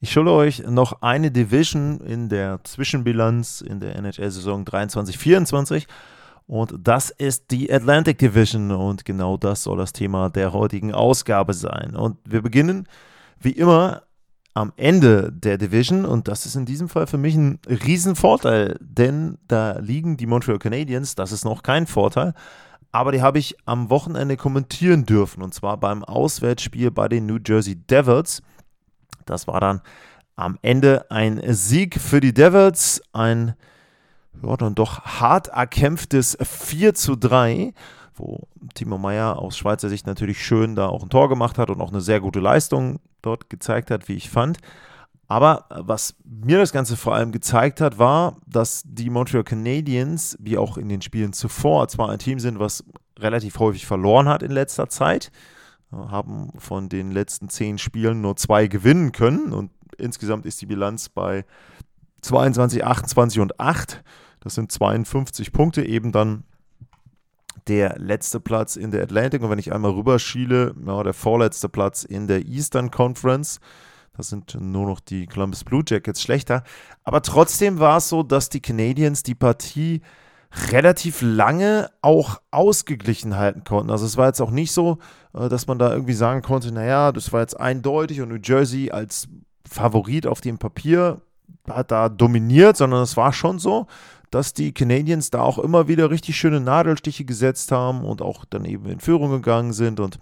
Ich schulde euch noch eine Division in der Zwischenbilanz in der NHL-Saison 23-24 und das ist die Atlantic Division und genau das soll das Thema der heutigen Ausgabe sein. Und wir beginnen wie immer am Ende der Division und das ist in diesem Fall für mich ein Riesenvorteil, denn da liegen die Montreal Canadiens, das ist noch kein Vorteil, aber die habe ich am Wochenende kommentieren dürfen und zwar beim Auswärtsspiel bei den New Jersey Devils. Das war dann am Ende ein Sieg für die Devils, ein ja, dann doch hart erkämpftes 4 zu 3, wo Timo Meyer aus Schweizer Sicht natürlich schön da auch ein Tor gemacht hat und auch eine sehr gute Leistung dort gezeigt hat, wie ich fand. Aber was mir das Ganze vor allem gezeigt hat, war, dass die Montreal Canadiens, wie auch in den Spielen zuvor, zwar ein Team sind, was relativ häufig verloren hat in letzter Zeit, haben von den letzten zehn Spielen nur zwei gewinnen können und insgesamt ist die Bilanz bei 22, 28 und 8. Das sind 52 Punkte, eben dann der letzte Platz in der Atlantic und wenn ich einmal rüberschiele, ja, der vorletzte Platz in der Eastern Conference. Das sind nur noch die Columbus Blue Jackets schlechter. Aber trotzdem war es so, dass die Canadiens die Partie relativ lange auch ausgeglichen halten konnten. Also es war jetzt auch nicht so, äh, dass man da irgendwie sagen konnte, naja, das war jetzt eindeutig und New Jersey als Favorit auf dem Papier hat da dominiert, sondern es war schon so, dass die Canadiens da auch immer wieder richtig schöne Nadelstiche gesetzt haben und auch dann eben in Führung gegangen sind. Und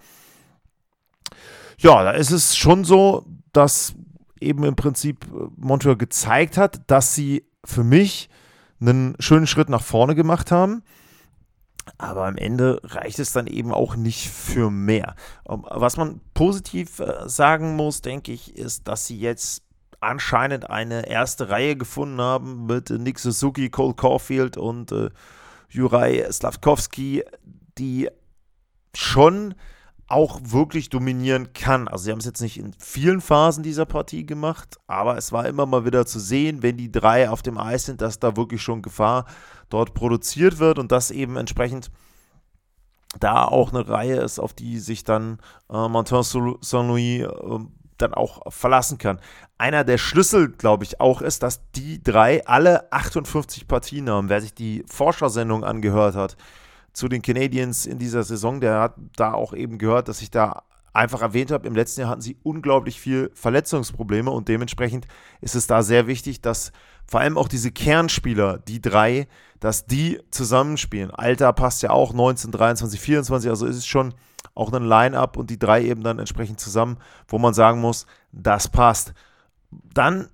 ja, da ist es schon so, dass eben im Prinzip Montreal gezeigt hat, dass sie für mich einen schönen Schritt nach vorne gemacht haben. Aber am Ende reicht es dann eben auch nicht für mehr. Ähm, was man positiv äh, sagen muss, denke ich, ist, dass sie jetzt anscheinend eine erste Reihe gefunden haben mit Nick Suzuki, Cole Caulfield und äh, Juraj Slavkovski, die schon auch wirklich dominieren kann. Also sie haben es jetzt nicht in vielen Phasen dieser Partie gemacht, aber es war immer mal wieder zu sehen, wenn die drei auf dem Eis sind, dass da wirklich schon Gefahr dort produziert wird und dass eben entsprechend da auch eine Reihe ist, auf die sich dann äh, Martin Saint-Louis äh, dann auch verlassen kann. Einer der Schlüssel, glaube ich, auch ist, dass die drei alle 58 Partien haben. Wer sich die Forschersendung angehört hat, zu den Canadiens in dieser Saison. Der hat da auch eben gehört, dass ich da einfach erwähnt habe, im letzten Jahr hatten sie unglaublich viel Verletzungsprobleme und dementsprechend ist es da sehr wichtig, dass vor allem auch diese Kernspieler, die drei, dass die zusammenspielen. Alter passt ja auch 19, 23, 24, also ist es schon auch ein Line-up und die drei eben dann entsprechend zusammen, wo man sagen muss, das passt. Dann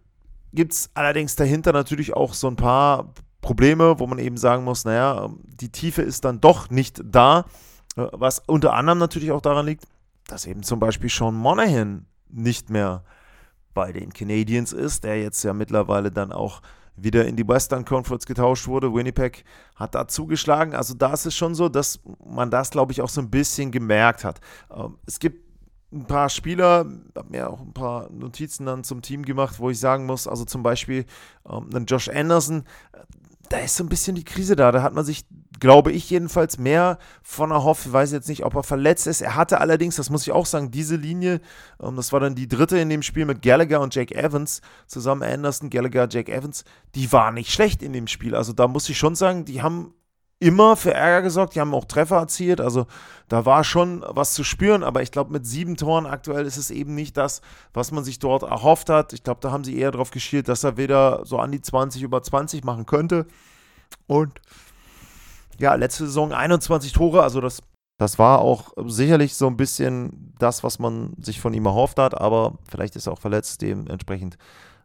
gibt es allerdings dahinter natürlich auch so ein paar Probleme, wo man eben sagen muss, naja, die Tiefe ist dann doch nicht da, äh, was unter anderem natürlich auch daran liegt, dass eben zum Beispiel Sean Monahan nicht mehr bei den Canadiens ist, der jetzt ja mittlerweile dann auch wieder in die Western Conference getauscht wurde. Winnipeg hat da zugeschlagen. Also da ist es schon so, dass man das, glaube ich, auch so ein bisschen gemerkt hat. Ähm, es gibt ein paar Spieler, habe mir auch ein paar Notizen dann zum Team gemacht, wo ich sagen muss, also zum Beispiel ähm, Josh Anderson, da ist so ein bisschen die Krise da. Da hat man sich, glaube ich, jedenfalls mehr von erhofft. Ich weiß jetzt nicht, ob er verletzt ist. Er hatte allerdings, das muss ich auch sagen, diese Linie, ähm, das war dann die dritte in dem Spiel mit Gallagher und Jake Evans, zusammen Anderson, Gallagher, Jake Evans, die war nicht schlecht in dem Spiel. Also da muss ich schon sagen, die haben immer für Ärger gesorgt. Die haben auch Treffer erzielt. Also da war schon was zu spüren. Aber ich glaube, mit sieben Toren aktuell ist es eben nicht das, was man sich dort erhofft hat. Ich glaube, da haben sie eher darauf geschielt, dass er wieder so an die 20 über 20 machen könnte. Und ja, letzte Saison 21 Tore. Also das, das war auch sicherlich so ein bisschen das, was man sich von ihm erhofft hat. Aber vielleicht ist er auch verletzt. Dementsprechend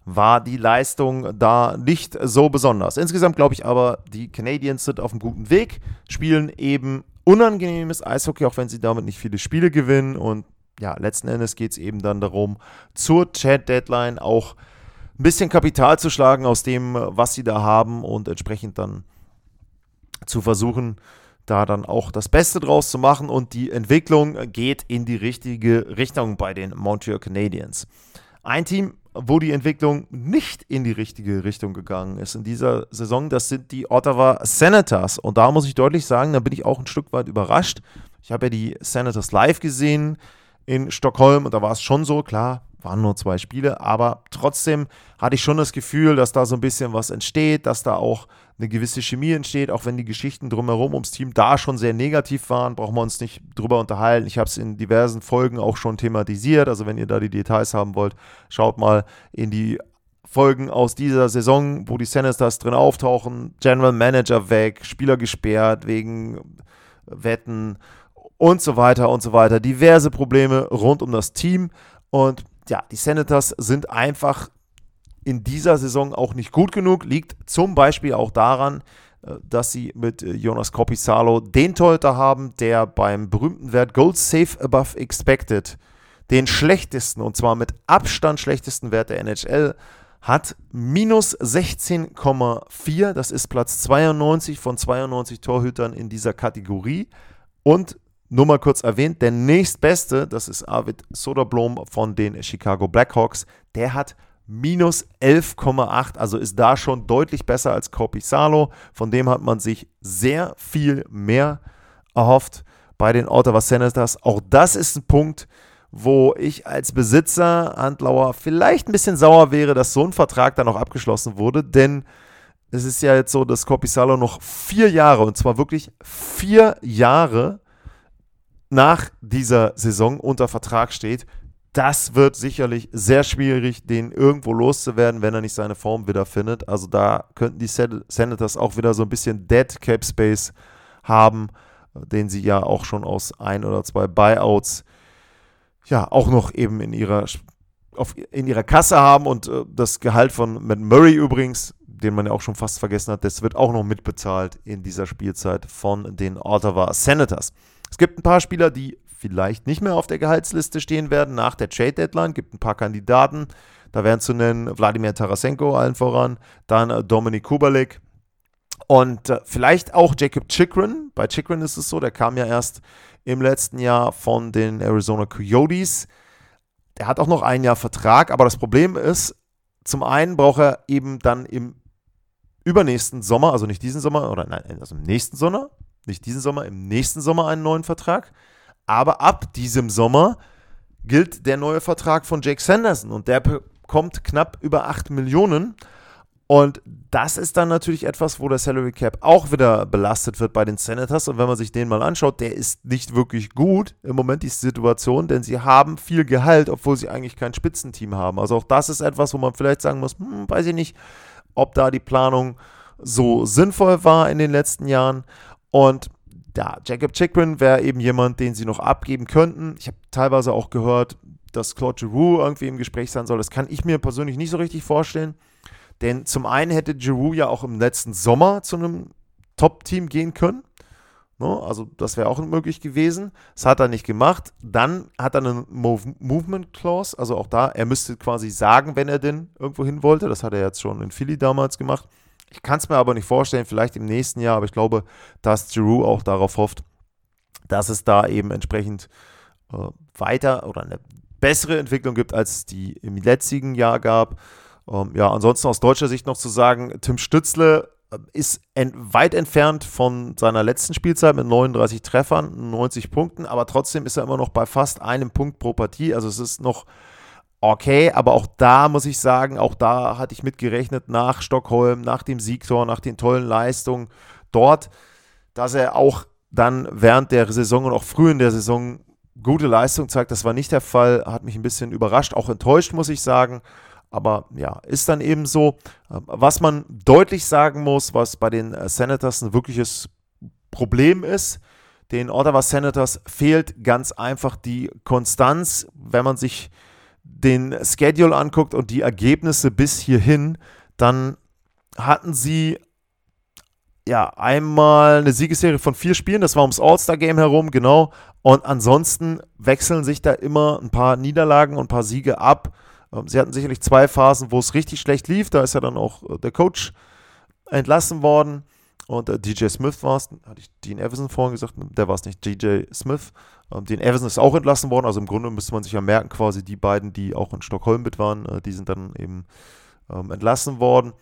war die Leistung da nicht so besonders. Insgesamt glaube ich aber, die Canadiens sind auf einem guten Weg, spielen eben unangenehmes Eishockey, auch wenn sie damit nicht viele Spiele gewinnen. Und ja, letzten Endes geht es eben dann darum, zur Chat-Deadline auch ein bisschen Kapital zu schlagen aus dem, was sie da haben und entsprechend dann zu versuchen, da dann auch das Beste draus zu machen und die Entwicklung geht in die richtige Richtung bei den Montreal Canadiens. Ein Team, wo die Entwicklung nicht in die richtige Richtung gegangen ist in dieser Saison, das sind die Ottawa Senators. Und da muss ich deutlich sagen, da bin ich auch ein Stück weit überrascht. Ich habe ja die Senators live gesehen in Stockholm und da war es schon so, klar, waren nur zwei Spiele, aber trotzdem hatte ich schon das Gefühl, dass da so ein bisschen was entsteht, dass da auch eine gewisse Chemie entsteht, auch wenn die Geschichten drumherum ums Team da schon sehr negativ waren, brauchen wir uns nicht drüber unterhalten. Ich habe es in diversen Folgen auch schon thematisiert, also wenn ihr da die Details haben wollt, schaut mal in die Folgen aus dieser Saison, wo die Senators drin auftauchen, General Manager weg, Spieler gesperrt wegen Wetten und so weiter und so weiter. Diverse Probleme rund um das Team und ja, die Senators sind einfach in dieser Saison auch nicht gut genug. Liegt zum Beispiel auch daran, äh, dass sie mit äh, Jonas Kopisalo den Torhüter haben, der beim berühmten Wert Gold Safe Above Expected den schlechtesten, und zwar mit Abstand schlechtesten Wert der NHL hat. Minus 16,4. Das ist Platz 92 von 92 Torhütern in dieser Kategorie. Und nur mal kurz erwähnt, der nächstbeste, das ist Arvid Soderblom von den Chicago Blackhawks, der hat minus 11,8, also ist da schon deutlich besser als Kopi Salo. Von dem hat man sich sehr viel mehr erhofft bei den Ottawa Senators. Auch das ist ein Punkt, wo ich als Besitzer Handlauer vielleicht ein bisschen sauer wäre, dass so ein Vertrag dann noch abgeschlossen wurde, denn es ist ja jetzt so, dass Salo noch vier Jahre, und zwar wirklich vier Jahre nach dieser Saison unter Vertrag steht. Das wird sicherlich sehr schwierig, den irgendwo loszuwerden, wenn er nicht seine Form wieder findet. Also da könnten die Senators auch wieder so ein bisschen Dead Cap Space haben, den sie ja auch schon aus ein oder zwei Buyouts ja auch noch eben in ihrer, auf, in ihrer Kasse haben und äh, das Gehalt von Matt Murray übrigens, den man ja auch schon fast vergessen hat, das wird auch noch mitbezahlt in dieser Spielzeit von den Ottawa Senators. Es gibt ein paar Spieler, die vielleicht nicht mehr auf der Gehaltsliste stehen werden nach der Trade Deadline. Gibt ein paar Kandidaten. Da wären zu nennen Wladimir Tarasenko allen voran, dann äh, Dominik Kubalik und äh, vielleicht auch Jacob Chikrin. Bei Chikrin ist es so, der kam ja erst im letzten Jahr von den Arizona Coyotes. Der hat auch noch ein Jahr Vertrag, aber das Problem ist, zum einen braucht er eben dann im übernächsten Sommer, also nicht diesen Sommer, oder nein, also im nächsten Sommer, nicht diesen Sommer, im nächsten Sommer einen neuen Vertrag. Aber ab diesem Sommer gilt der neue Vertrag von Jake Sanderson und der bekommt knapp über 8 Millionen. Und das ist dann natürlich etwas, wo der Salary Cap auch wieder belastet wird bei den Senators. Und wenn man sich den mal anschaut, der ist nicht wirklich gut im Moment, die Situation, denn sie haben viel Gehalt, obwohl sie eigentlich kein Spitzenteam haben. Also auch das ist etwas, wo man vielleicht sagen muss, hm, weiß ich nicht, ob da die Planung so sinnvoll war in den letzten Jahren. Und ja, Jacob Chikrin wäre eben jemand, den sie noch abgeben könnten. Ich habe teilweise auch gehört, dass Claude Giroux irgendwie im Gespräch sein soll. Das kann ich mir persönlich nicht so richtig vorstellen. Denn zum einen hätte Giroux ja auch im letzten Sommer zu einem Top-Team gehen können. No, ne, also das wäre auch möglich gewesen. Das hat er nicht gemacht. Dann hat er eine Move Movement Clause, also auch da, er müsste quasi sagen, wenn er denn irgendwo hin wollte. Das hat er jetzt schon in Philly damals gemacht. Ich kann es mir aber nicht vorstellen, vielleicht im nächsten Jahr, aber ich glaube, dass Giroud auch darauf hofft, dass es da eben entsprechend äh, weiter oder eine bessere Entwicklung gibt, als die im letzten Jahr gab. Ähm, ja, ansonsten aus deutscher Sicht noch zu sagen, Tim Stützle äh, ist ent weit entfernt von seiner letzten Spielzeit mit 39 Treffern, 90 Punkten, aber trotzdem ist er immer noch bei fast einem Punkt pro Partie. Also es ist noch okay, aber auch da muss ich sagen, auch da hatte ich mitgerechnet nach Stockholm, nach dem Siegtor, nach den tollen Leistungen dort, dass er auch dann während der Saison und auch früh in der Saison gute Leistung zeigt. Das war nicht der Fall, hat mich ein bisschen überrascht, auch enttäuscht, muss ich sagen. Aber ja, ist dann eben so. Was man deutlich sagen muss, was bei den Senators ein wirkliches Problem ist, den Ottawa Senators fehlt ganz einfach die Konstanz, wenn man sich den Schedule anguckt und die Ergebnisse bis hierhin, dann hatten sie ja einmal eine Siegesserie von vier Spielen, das war ums All-Star-Game herum, genau. Und ansonsten wechseln sich da immer ein paar Niederlagen und ein paar Siege ab. Ähm, sie hatten sicherlich zwei Phasen, wo es richtig schlecht lief. Da ist ja dann auch äh, der Coach entlassen worden. Und äh, DJ Smith war es, hatte ich Dean Everson vorhin gesagt, der war es nicht, DJ Smith. Ähm, Dean Everson ist auch entlassen worden, also im Grunde müsste man sich ja merken, quasi die beiden, die auch in Stockholm mit waren, äh, die sind dann eben ähm, entlassen worden.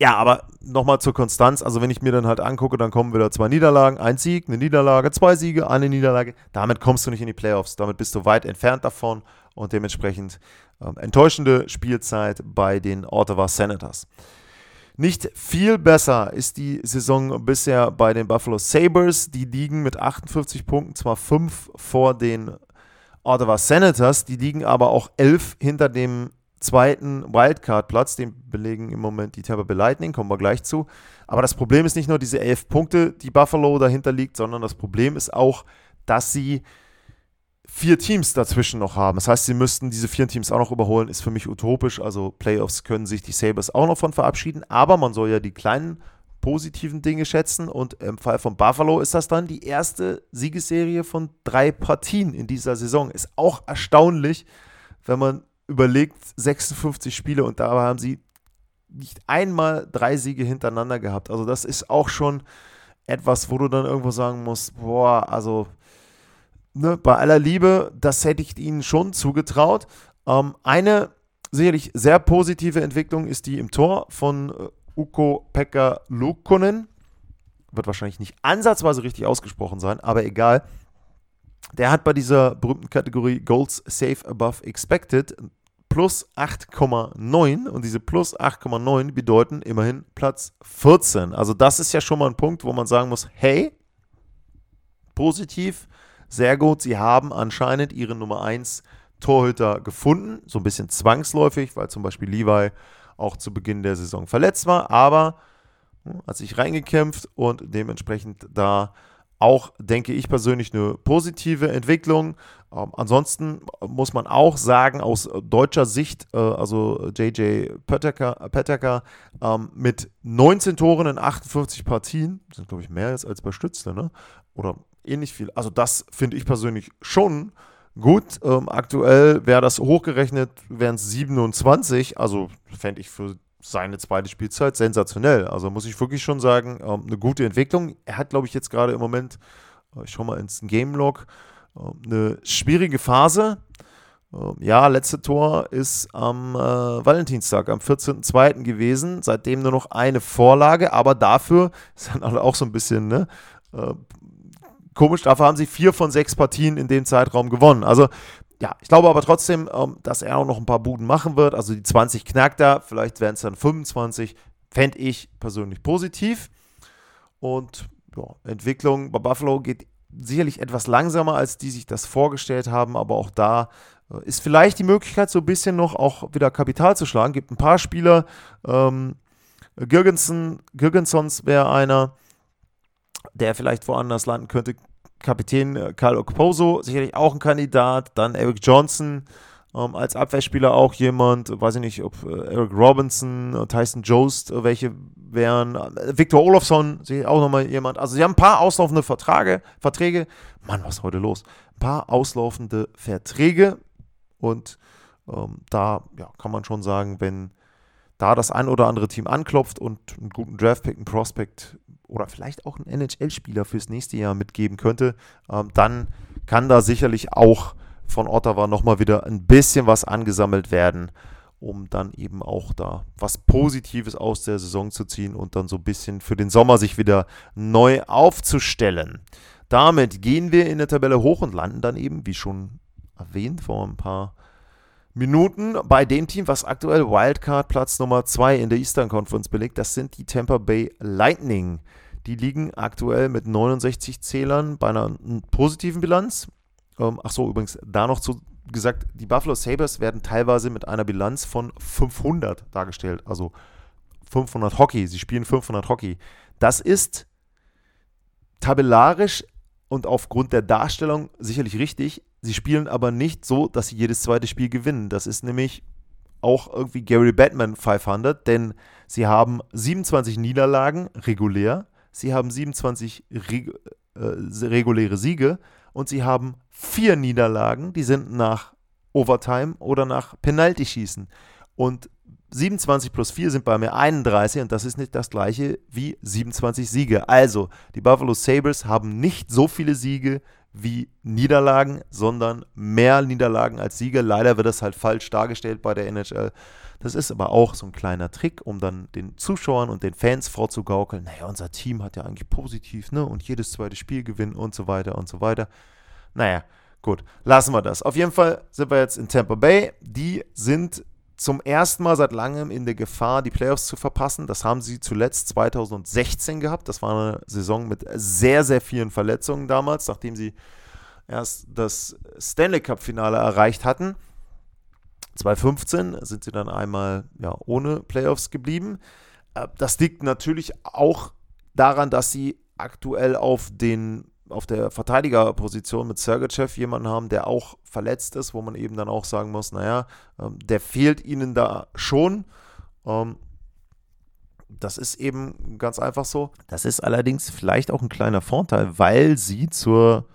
Ja, aber nochmal zur Konstanz. Also, wenn ich mir dann halt angucke, dann kommen wieder zwei Niederlagen, ein Sieg, eine Niederlage, zwei Siege, eine Niederlage. Damit kommst du nicht in die Playoffs. Damit bist du weit entfernt davon und dementsprechend ähm, enttäuschende Spielzeit bei den Ottawa Senators. Nicht viel besser ist die Saison bisher bei den Buffalo Sabres. Die liegen mit 58 Punkten zwar fünf vor den Ottawa Senators, die liegen aber auch elf hinter dem zweiten Wildcard-Platz. Den belegen im Moment die Tampa Bay Lightning, kommen wir gleich zu. Aber das Problem ist nicht nur diese elf Punkte, die Buffalo dahinter liegt, sondern das Problem ist auch, dass sie vier Teams dazwischen noch haben. Das heißt, sie müssten diese vier Teams auch noch überholen, ist für mich utopisch. Also Playoffs können sich die Sabres auch noch von verabschieden, aber man soll ja die kleinen positiven Dinge schätzen und im Fall von Buffalo ist das dann die erste Siegesserie von drei Partien in dieser Saison. Ist auch erstaunlich, wenn man überlegt, 56 Spiele und dabei haben sie nicht einmal drei Siege hintereinander gehabt. Also das ist auch schon etwas, wo du dann irgendwo sagen musst, boah, also ne, bei aller Liebe, das hätte ich ihnen schon zugetraut. Ähm, eine sicherlich sehr positive Entwicklung ist die im Tor von äh, Uko Pekka Lukonen. Wird wahrscheinlich nicht ansatzweise richtig ausgesprochen sein, aber egal. Der hat bei dieser berühmten Kategorie Goals Safe Above Expected plus 8,9 und diese plus 8,9 bedeuten immerhin Platz 14. Also das ist ja schon mal ein Punkt, wo man sagen muss, hey, positiv, sehr gut, sie haben anscheinend ihren Nummer 1 Torhüter gefunden, so ein bisschen zwangsläufig, weil zum Beispiel Levi auch zu Beginn der Saison verletzt war, aber hm, hat sich reingekämpft und dementsprechend da auch, denke ich persönlich, eine positive Entwicklung. Ähm, ansonsten muss man auch sagen, aus deutscher Sicht, äh, also JJ Pettecker ähm, mit 19 Toren in 58 Partien, sind glaube ich mehr als bei Stützle, ne? oder ähnlich viel. Also das finde ich persönlich schon gut. Ähm, aktuell wäre das hochgerechnet, wären es 27, also fände ich für seine zweite Spielzeit sensationell. Also muss ich wirklich schon sagen, ähm, eine gute Entwicklung. Er hat, glaube ich, jetzt gerade im Moment, äh, ich schaue mal ins Game Log, äh, eine schwierige Phase. Äh, ja, letzte Tor ist am äh, Valentinstag, am 14.02. gewesen. Seitdem nur noch eine Vorlage, aber dafür ist dann auch so ein bisschen ne, äh, komisch. Dafür haben sie vier von sechs Partien in dem Zeitraum gewonnen. Also ja, ich glaube aber trotzdem, ähm, dass er auch noch ein paar Buden machen wird. Also die 20 knackt er, vielleicht werden es dann 25. Fände ich persönlich positiv. Und ja, Entwicklung bei Buffalo geht sicherlich etwas langsamer, als die sich das vorgestellt haben, aber auch da äh, ist vielleicht die Möglichkeit, so ein bisschen noch auch wieder Kapital zu schlagen. Gibt ein paar Spieler, ähm, Girgensen, Girgensons wäre einer, der vielleicht woanders landen könnte. Kapitän äh, Karl Okposo, sicherlich auch ein Kandidat. Dann Eric Johnson ähm, als Abwehrspieler auch jemand. Weiß ich nicht, ob äh, Eric Robinson, äh, Tyson Jost äh, welche wären. Victor Olofsson, sicherlich auch nochmal jemand. Also sie haben ein paar auslaufende Verträge. Verträge. Mann, was ist heute los? Ein paar auslaufende Verträge. Und ähm, da ja, kann man schon sagen, wenn da das ein oder andere Team anklopft und einen guten Draftpick, einen Prospect oder vielleicht auch einen NHL-Spieler fürs nächste Jahr mitgeben könnte, ähm, dann kann da sicherlich auch von Ottawa nochmal wieder ein bisschen was angesammelt werden, um dann eben auch da was Positives aus der Saison zu ziehen und dann so ein bisschen für den Sommer sich wieder neu aufzustellen. Damit gehen wir in der Tabelle hoch und landen dann eben, wie schon erwähnt, vor ein paar Minuten bei dem Team, was aktuell Wildcard Platz Nummer 2 in der Eastern Conference belegt. Das sind die Tampa Bay Lightning. Die liegen aktuell mit 69 Zählern bei einer positiven Bilanz. Ähm, ach so, übrigens, da noch zu gesagt, die Buffalo Sabres werden teilweise mit einer Bilanz von 500 dargestellt. Also 500 Hockey. Sie spielen 500 Hockey. Das ist tabellarisch und aufgrund der Darstellung sicherlich richtig. Sie spielen aber nicht so, dass sie jedes zweite Spiel gewinnen. Das ist nämlich auch irgendwie Gary Batman 500, denn sie haben 27 Niederlagen regulär sie haben 27 reg äh, reguläre Siege und sie haben vier Niederlagen, die sind nach Overtime oder nach Penalty-Schießen. Und 27 plus 4 sind bei mir 31 und das ist nicht das gleiche wie 27 Siege. Also, die Buffalo Sabres haben nicht so viele Siege wie Niederlagen, sondern mehr Niederlagen als Siege. Leider wird das halt falsch dargestellt bei der NHL. Das ist aber auch so ein kleiner Trick, um dann den Zuschauern und den Fans vorzugaukeln, naja, unser Team hat ja eigentlich positiv, ne? Und jedes zweite Spiel gewinnen und so weiter und so weiter. Naja, gut, lassen wir das. Auf jeden Fall sind wir jetzt in Tampa Bay. Die sind zum ersten Mal seit langem in der Gefahr, die Playoffs zu verpassen. Das haben sie zuletzt 2016 gehabt. Das war eine Saison mit sehr, sehr vielen Verletzungen damals, nachdem sie erst das Stanley Cup-Finale erreicht hatten. 2015 sind sie dann einmal ja, ohne Playoffs geblieben. Äh, das liegt natürlich auch daran, dass sie aktuell auf den auf der Verteidigerposition mit Sergachev jemanden haben, der auch verletzt ist, wo man eben dann auch sagen muss, naja, ähm, der fehlt ihnen da schon. Ähm, das ist eben ganz einfach so. Das ist allerdings vielleicht auch ein kleiner Vorteil, weil sie zur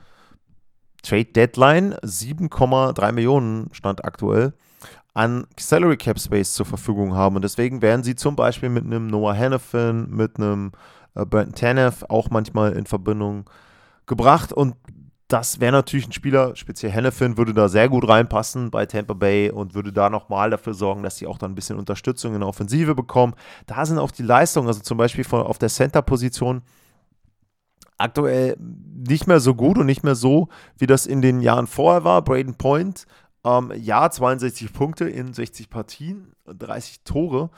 Trade Deadline 7,3 Millionen stand aktuell an Salary Cap Space zur Verfügung haben. Und deswegen werden sie zum Beispiel mit einem Noah Hannafin, mit einem äh, Brandon Tanev auch manchmal in Verbindung gebracht. Und das wäre natürlich ein Spieler, speziell Hannafin, würde da sehr gut reinpassen bei Tampa Bay und würde da nochmal dafür sorgen, dass sie auch dann ein bisschen Unterstützung in der Offensive bekommen. Da sind auch die Leistungen, also zum Beispiel von, auf der Center-Position, aktuell nicht mehr so gut und nicht mehr so, wie das in den Jahren vorher war. Braden Point ähm, ja, 62 Punkte in 60 Partien, 30 Tore.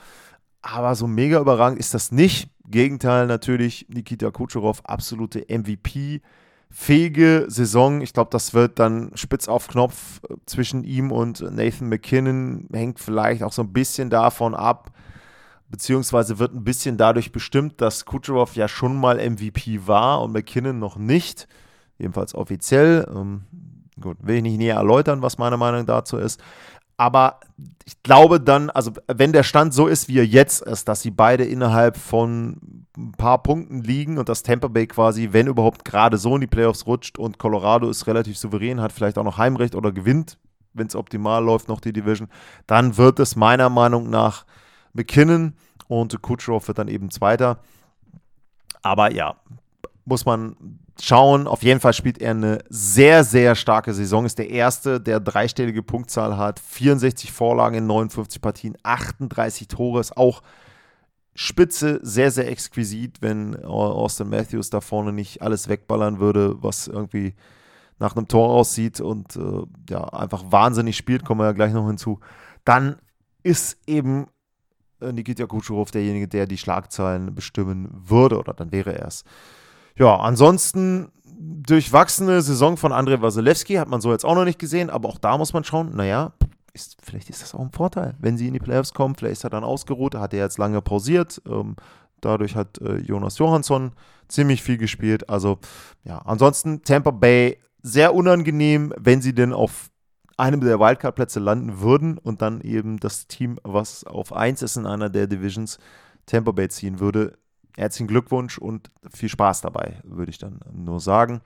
Aber so mega überragend ist das nicht. Gegenteil natürlich, Nikita Kucherov, absolute MVP. Fähige Saison. Ich glaube, das wird dann spitz auf Knopf äh, zwischen ihm und Nathan McKinnon. Hängt vielleicht auch so ein bisschen davon ab, beziehungsweise wird ein bisschen dadurch bestimmt, dass Kucherov ja schon mal MVP war und McKinnon noch nicht. Jedenfalls offiziell. Ähm, Gut, will ich nicht näher erläutern, was meine Meinung dazu ist. Aber ich glaube dann, also wenn der Stand so ist, wie er jetzt ist, dass sie beide innerhalb von ein paar Punkten liegen und das Tampa Bay quasi, wenn überhaupt, gerade so in die Playoffs rutscht und Colorado ist relativ souverän, hat vielleicht auch noch Heimrecht oder gewinnt, wenn es optimal läuft, noch die Division, dann wird es meiner Meinung nach McKinnon und Kucherov wird dann eben Zweiter. Aber ja, muss man schauen. Auf jeden Fall spielt er eine sehr, sehr starke Saison. Ist der erste, der dreistellige Punktzahl hat. 64 Vorlagen in 59 Partien, 38 Tore. Ist auch spitze, sehr, sehr exquisit, wenn Austin Matthews da vorne nicht alles wegballern würde, was irgendwie nach einem Tor aussieht und äh, ja, einfach wahnsinnig spielt, kommen wir ja gleich noch hinzu. Dann ist eben äh, Nikita Kucherov derjenige, der die Schlagzeilen bestimmen würde, oder dann wäre er es. Ja, ansonsten durchwachsene Saison von Andrei Wasilewski hat man so jetzt auch noch nicht gesehen, aber auch da muss man schauen, naja, ist, vielleicht ist das auch ein Vorteil, wenn sie in die Playoffs kommen. Vielleicht ist er dann ausgeruht, hat er jetzt lange pausiert. Ähm, dadurch hat äh, Jonas Johansson ziemlich viel gespielt. Also, ja, ansonsten Tampa Bay sehr unangenehm, wenn sie denn auf einem der Wildcard-Plätze landen würden und dann eben das Team, was auf 1 ist in einer der Divisions, Tampa Bay ziehen würde, herzlichen Glückwunsch und viel Spaß dabei, würde ich dann nur sagen.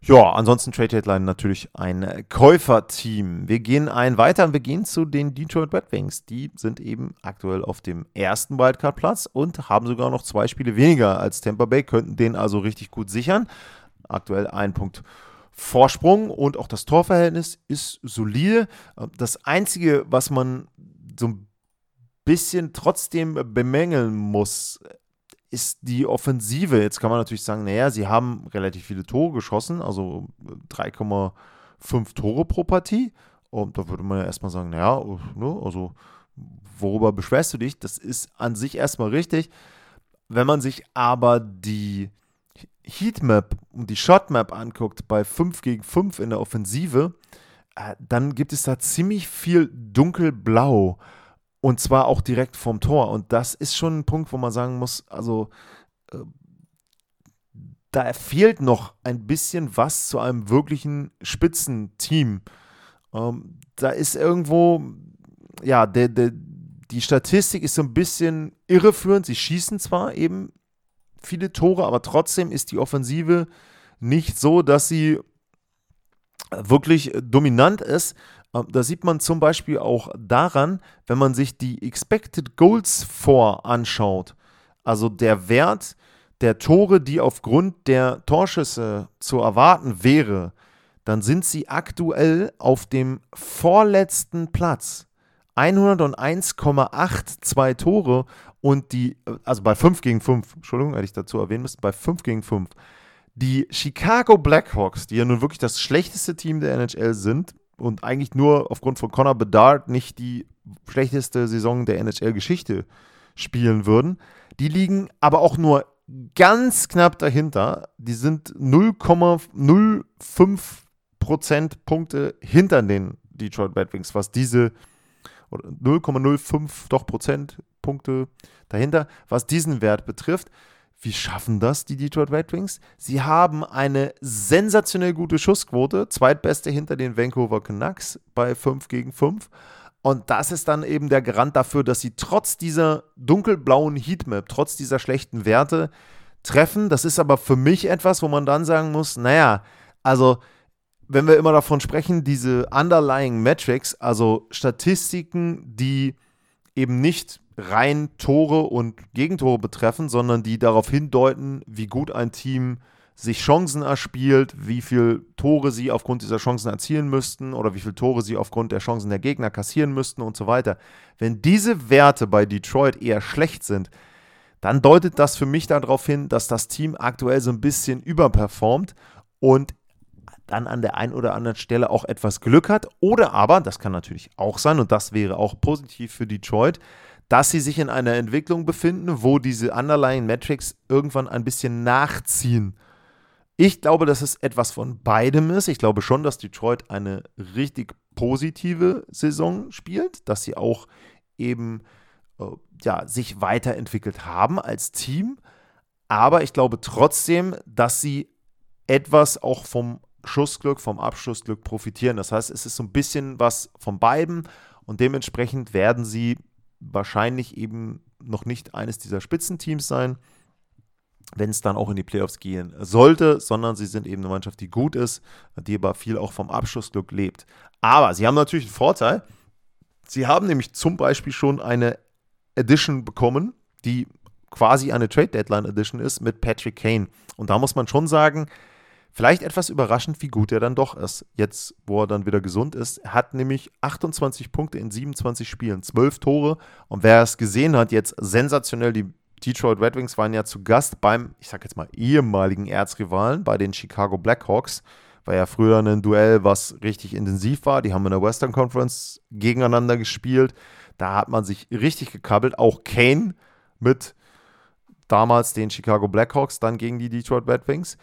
Ja, ansonsten Trade Headline natürlich ein Käuferteam. Wir gehen ein weiter und wir gehen zu den Detroit Red Wings. Die sind eben aktuell auf dem ersten Wildcard-Platz und haben sogar noch zwei Spiele weniger als Tampa Bay, könnten den also richtig gut sichern. Aktuell ein Punkt Vorsprung und auch das Torverhältnis ist solide. Das Einzige, was man so ein bisschen trotzdem bemängeln muss, ist die Offensive. Jetzt kann man natürlich sagen, naja, sie haben relativ viele Tore geschossen, also 3,5 Tore pro Partie. Und da würde man ja erstmal sagen, naja, ne, also worüber beschwerst du dich? Das ist an sich erstmal richtig. Wenn man sich aber die Heatmap und die Shotmap anguckt bei 5 gegen 5 in der Offensive, äh, dann gibt es da ziemlich viel dunkelblau. Und zwar auch direkt vom Tor. Und das ist schon ein Punkt, wo man sagen muss, also äh, da fehlt noch ein bisschen was zu einem wirklichen Spitzenteam. Ähm, da ist irgendwo, ja, der, der, die Statistik ist so ein bisschen irreführend. Sie schießen zwar eben viele Tore, aber trotzdem ist die Offensive nicht so, dass sie wirklich dominant ist. Ähm, da sieht man zum Beispiel auch daran, wenn man sich die Expected Goals vor anschaut. Also der Wert der Tore, die aufgrund der Torschüsse zu erwarten wäre, dann sind sie aktuell auf dem vorletzten Platz. 101,82 Tore und die, also bei 5 gegen 5, Entschuldigung, hätte ich dazu erwähnen müssen, bei 5 gegen 5. Die Chicago Blackhawks, die ja nun wirklich das schlechteste Team der NHL sind und eigentlich nur aufgrund von Connor Bedard nicht die schlechteste Saison der NHL-Geschichte spielen würden, die liegen aber auch nur ganz knapp dahinter. Die sind 0,05 Prozentpunkte hinter den Detroit Red Wings, was diese 0,05 doch Prozentpunkte dahinter, was diesen Wert betrifft. Wie schaffen das die Detroit Red Wings? Sie haben eine sensationell gute Schussquote, zweitbeste hinter den Vancouver Canucks bei 5 gegen 5 und das ist dann eben der Garant dafür, dass sie trotz dieser dunkelblauen Heatmap, trotz dieser schlechten Werte treffen. Das ist aber für mich etwas, wo man dann sagen muss, naja, also wenn wir immer davon sprechen, diese underlying Metrics, also Statistiken, die eben nicht rein Tore und Gegentore betreffen, sondern die darauf hindeuten, wie gut ein Team sich Chancen erspielt, wie viele Tore sie aufgrund dieser Chancen erzielen müssten oder wie viele Tore sie aufgrund der Chancen der Gegner kassieren müssten und so weiter. Wenn diese Werte bei Detroit eher schlecht sind, dann deutet das für mich darauf hin, dass das Team aktuell so ein bisschen überperformt und dann an der einen oder anderen Stelle auch etwas Glück hat. Oder aber, das kann natürlich auch sein, und das wäre auch positiv für Detroit, dass sie sich in einer Entwicklung befinden, wo diese underlying Metrics irgendwann ein bisschen nachziehen ich glaube, dass es etwas von beidem ist. Ich glaube schon, dass Detroit eine richtig positive Saison spielt, dass sie auch eben äh, ja, sich weiterentwickelt haben als Team. Aber ich glaube trotzdem, dass sie etwas auch vom Schussglück, vom Abschlussglück profitieren. Das heißt, es ist so ein bisschen was von beiden und dementsprechend werden sie wahrscheinlich eben noch nicht eines dieser Spitzenteams sein wenn es dann auch in die Playoffs gehen sollte, sondern sie sind eben eine Mannschaft, die gut ist, die aber viel auch vom Abschlussglück lebt. Aber sie haben natürlich einen Vorteil. Sie haben nämlich zum Beispiel schon eine Edition bekommen, die quasi eine Trade Deadline Edition ist mit Patrick Kane. Und da muss man schon sagen, vielleicht etwas überraschend, wie gut er dann doch ist, jetzt wo er dann wieder gesund ist. Er hat nämlich 28 Punkte in 27 Spielen, 12 Tore. Und wer es gesehen hat, jetzt sensationell die Detroit Red Wings waren ja zu Gast beim, ich sag jetzt mal, ehemaligen Erzrivalen, bei den Chicago Blackhawks. War ja früher ein Duell, was richtig intensiv war. Die haben in der Western Conference gegeneinander gespielt. Da hat man sich richtig gekabbelt. Auch Kane mit damals den Chicago Blackhawks, dann gegen die Detroit Red Wings.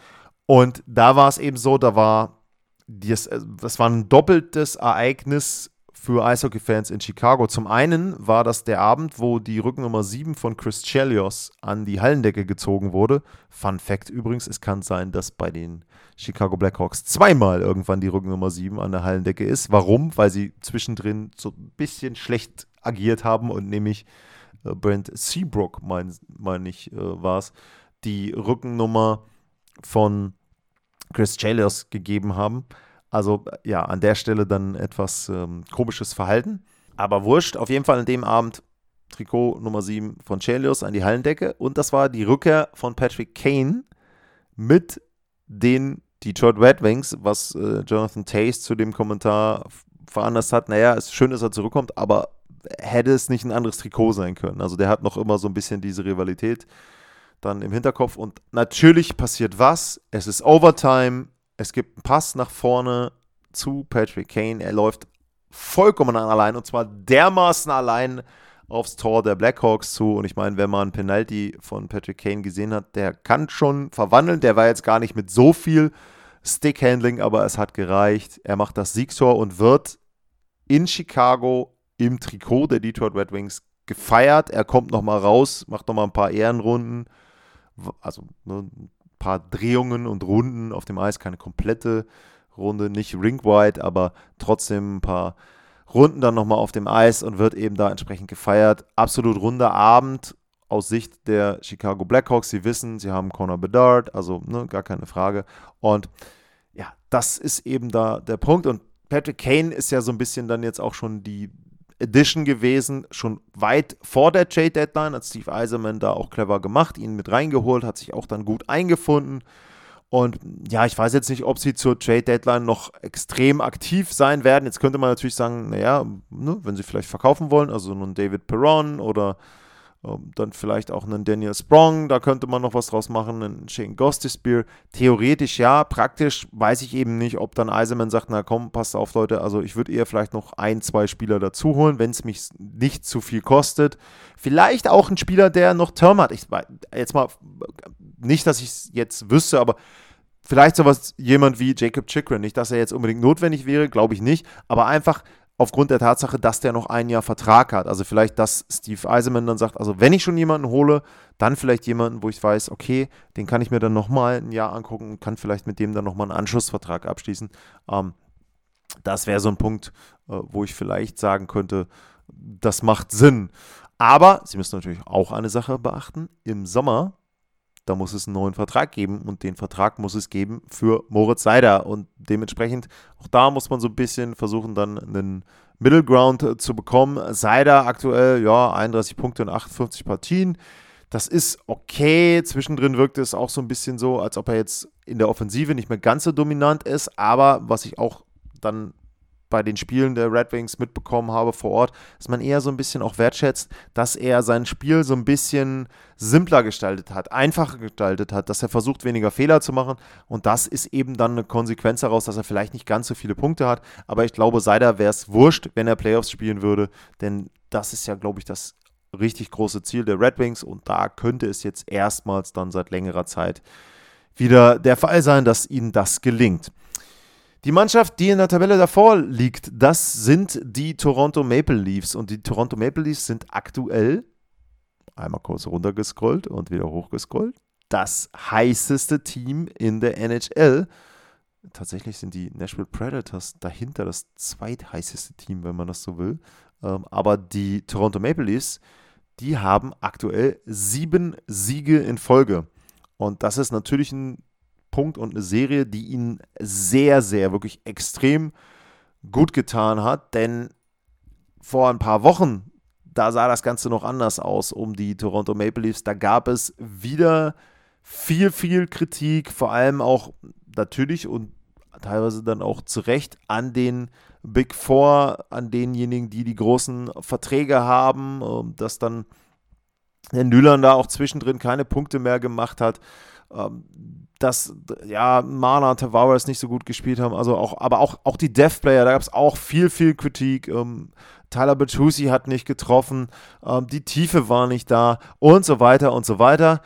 Und da war es eben so, da war das, das war ein doppeltes Ereignis für Eishockey-Fans in Chicago. Zum einen war das der Abend, wo die Rückennummer 7 von Chris Chelios an die Hallendecke gezogen wurde. Fun Fact übrigens, es kann sein, dass bei den Chicago Blackhawks zweimal irgendwann die Rückennummer 7 an der Hallendecke ist. Warum? Weil sie zwischendrin so ein bisschen schlecht agiert haben und nämlich äh, Brent Seabrook, meine mein ich, äh, war es, die Rückennummer von Chris Chelios gegeben haben. Also ja, an der Stelle dann etwas ähm, komisches Verhalten. Aber wurscht, auf jeden Fall an dem Abend Trikot Nummer 7 von Chelios an die Hallendecke. Und das war die Rückkehr von Patrick Kane mit den Detroit Red Wings, was äh, Jonathan Taste zu dem Kommentar veranlasst hat. Naja, es ist schön, dass er zurückkommt, aber hätte es nicht ein anderes Trikot sein können. Also der hat noch immer so ein bisschen diese Rivalität dann im Hinterkopf. Und natürlich passiert was. Es ist Overtime. Es gibt einen Pass nach vorne zu Patrick Kane. Er läuft vollkommen allein und zwar dermaßen allein aufs Tor der Blackhawks zu. Und ich meine, wenn man einen Penalty von Patrick Kane gesehen hat, der kann schon verwandeln. Der war jetzt gar nicht mit so viel Stickhandling, aber es hat gereicht. Er macht das Siegstor und wird in Chicago im Trikot der Detroit Red Wings gefeiert. Er kommt nochmal raus, macht nochmal ein paar Ehrenrunden. Also ne, paar Drehungen und Runden auf dem Eis, keine komplette Runde, nicht rinkwide, aber trotzdem ein paar Runden dann nochmal auf dem Eis und wird eben da entsprechend gefeiert. Absolut runder Abend aus Sicht der Chicago Blackhawks. Sie wissen, sie haben Conor Bedard, also ne, gar keine Frage. Und ja, das ist eben da der Punkt. Und Patrick Kane ist ja so ein bisschen dann jetzt auch schon die Edition gewesen, schon weit vor der Trade-Deadline, hat Steve Eiserman da auch clever gemacht, ihn mit reingeholt, hat sich auch dann gut eingefunden. Und ja, ich weiß jetzt nicht, ob sie zur Trade-Deadline noch extrem aktiv sein werden. Jetzt könnte man natürlich sagen, naja, ne, wenn sie vielleicht verkaufen wollen, also nun David Perron oder dann vielleicht auch einen Daniel Sprong, da könnte man noch was draus machen, einen Shane Gostisbeer. Theoretisch ja, praktisch weiß ich eben nicht, ob dann Eiserman sagt, na komm, passt auf Leute, also ich würde eher vielleicht noch ein, zwei Spieler dazu holen, wenn es mich nicht zu viel kostet. Vielleicht auch ein Spieler, der noch Term hat. Ich jetzt mal nicht, dass ich es jetzt wüsste, aber vielleicht sowas jemand wie Jacob Chikrin. Nicht, dass er jetzt unbedingt notwendig wäre, glaube ich nicht, aber einfach aufgrund der Tatsache, dass der noch ein Jahr Vertrag hat. Also vielleicht, dass Steve Eisenman dann sagt, also wenn ich schon jemanden hole, dann vielleicht jemanden, wo ich weiß, okay, den kann ich mir dann nochmal ein Jahr angucken und kann vielleicht mit dem dann nochmal einen Anschlussvertrag abschließen. Ähm, das wäre so ein Punkt, äh, wo ich vielleicht sagen könnte, das macht Sinn. Aber Sie müssen natürlich auch eine Sache beachten. Im Sommer da muss es einen neuen Vertrag geben und den Vertrag muss es geben für Moritz Seider und dementsprechend auch da muss man so ein bisschen versuchen, dann einen Middle Ground äh, zu bekommen. Seider aktuell, ja, 31 Punkte in 58 Partien. Das ist okay. Zwischendrin wirkt es auch so ein bisschen so, als ob er jetzt in der Offensive nicht mehr ganz so dominant ist. Aber was ich auch dann bei den Spielen der Red Wings mitbekommen habe vor Ort, dass man eher so ein bisschen auch wertschätzt, dass er sein Spiel so ein bisschen simpler gestaltet hat, einfacher gestaltet hat, dass er versucht, weniger Fehler zu machen. Und das ist eben dann eine Konsequenz daraus, dass er vielleicht nicht ganz so viele Punkte hat. Aber ich glaube, Seider wäre es wurscht, wenn er Playoffs spielen würde, denn das ist ja, glaube ich, das richtig große Ziel der Red Wings. Und da könnte es jetzt erstmals dann seit längerer Zeit wieder der Fall sein, dass ihnen das gelingt. Die Mannschaft, die in der Tabelle davor liegt, das sind die Toronto Maple Leafs. Und die Toronto Maple Leafs sind aktuell, einmal kurz runtergescrollt und wieder hochgescrollt, das heißeste Team in der NHL. Tatsächlich sind die Nashville Predators dahinter das zweitheißeste Team, wenn man das so will. Ähm, aber die Toronto Maple Leafs, die haben aktuell sieben Siege in Folge. Und das ist natürlich ein Punkt und eine Serie, die ihn sehr, sehr, wirklich extrem gut getan hat, denn vor ein paar Wochen, da sah das Ganze noch anders aus um die Toronto Maple Leafs. Da gab es wieder viel, viel Kritik, vor allem auch natürlich und teilweise dann auch zu Recht an den Big Four, an denjenigen, die die großen Verträge haben, ähm, dass dann der Nüland da auch zwischendrin keine Punkte mehr gemacht hat. Ähm, dass ja Mana und Tavares nicht so gut gespielt haben, also auch, aber auch, auch die Death Player, da gab es auch viel, viel Kritik. Ähm, Tyler Bertuzzi hat nicht getroffen, ähm, die Tiefe war nicht da und so weiter und so weiter.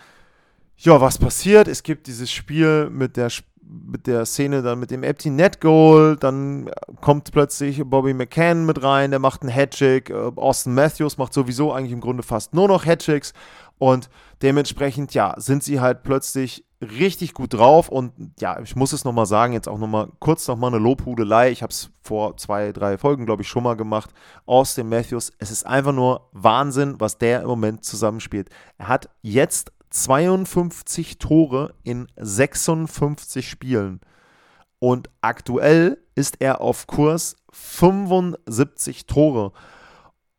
Ja, was passiert? Es gibt dieses Spiel mit der mit der Szene dann mit dem Empty Net Goal, dann kommt plötzlich Bobby McCann mit rein, der macht einen Hattrick, äh, Austin Matthews macht sowieso eigentlich im Grunde fast nur noch Hattricks und dementsprechend, ja, sind sie halt plötzlich richtig gut drauf. Und ja, ich muss es nochmal sagen, jetzt auch nochmal kurz nochmal eine Lobhudelei. Ich habe es vor zwei, drei Folgen, glaube ich, schon mal gemacht. Austin Matthews, es ist einfach nur Wahnsinn, was der im Moment zusammenspielt. Er hat jetzt 52 Tore in 56 Spielen. Und aktuell ist er auf Kurs 75 Tore.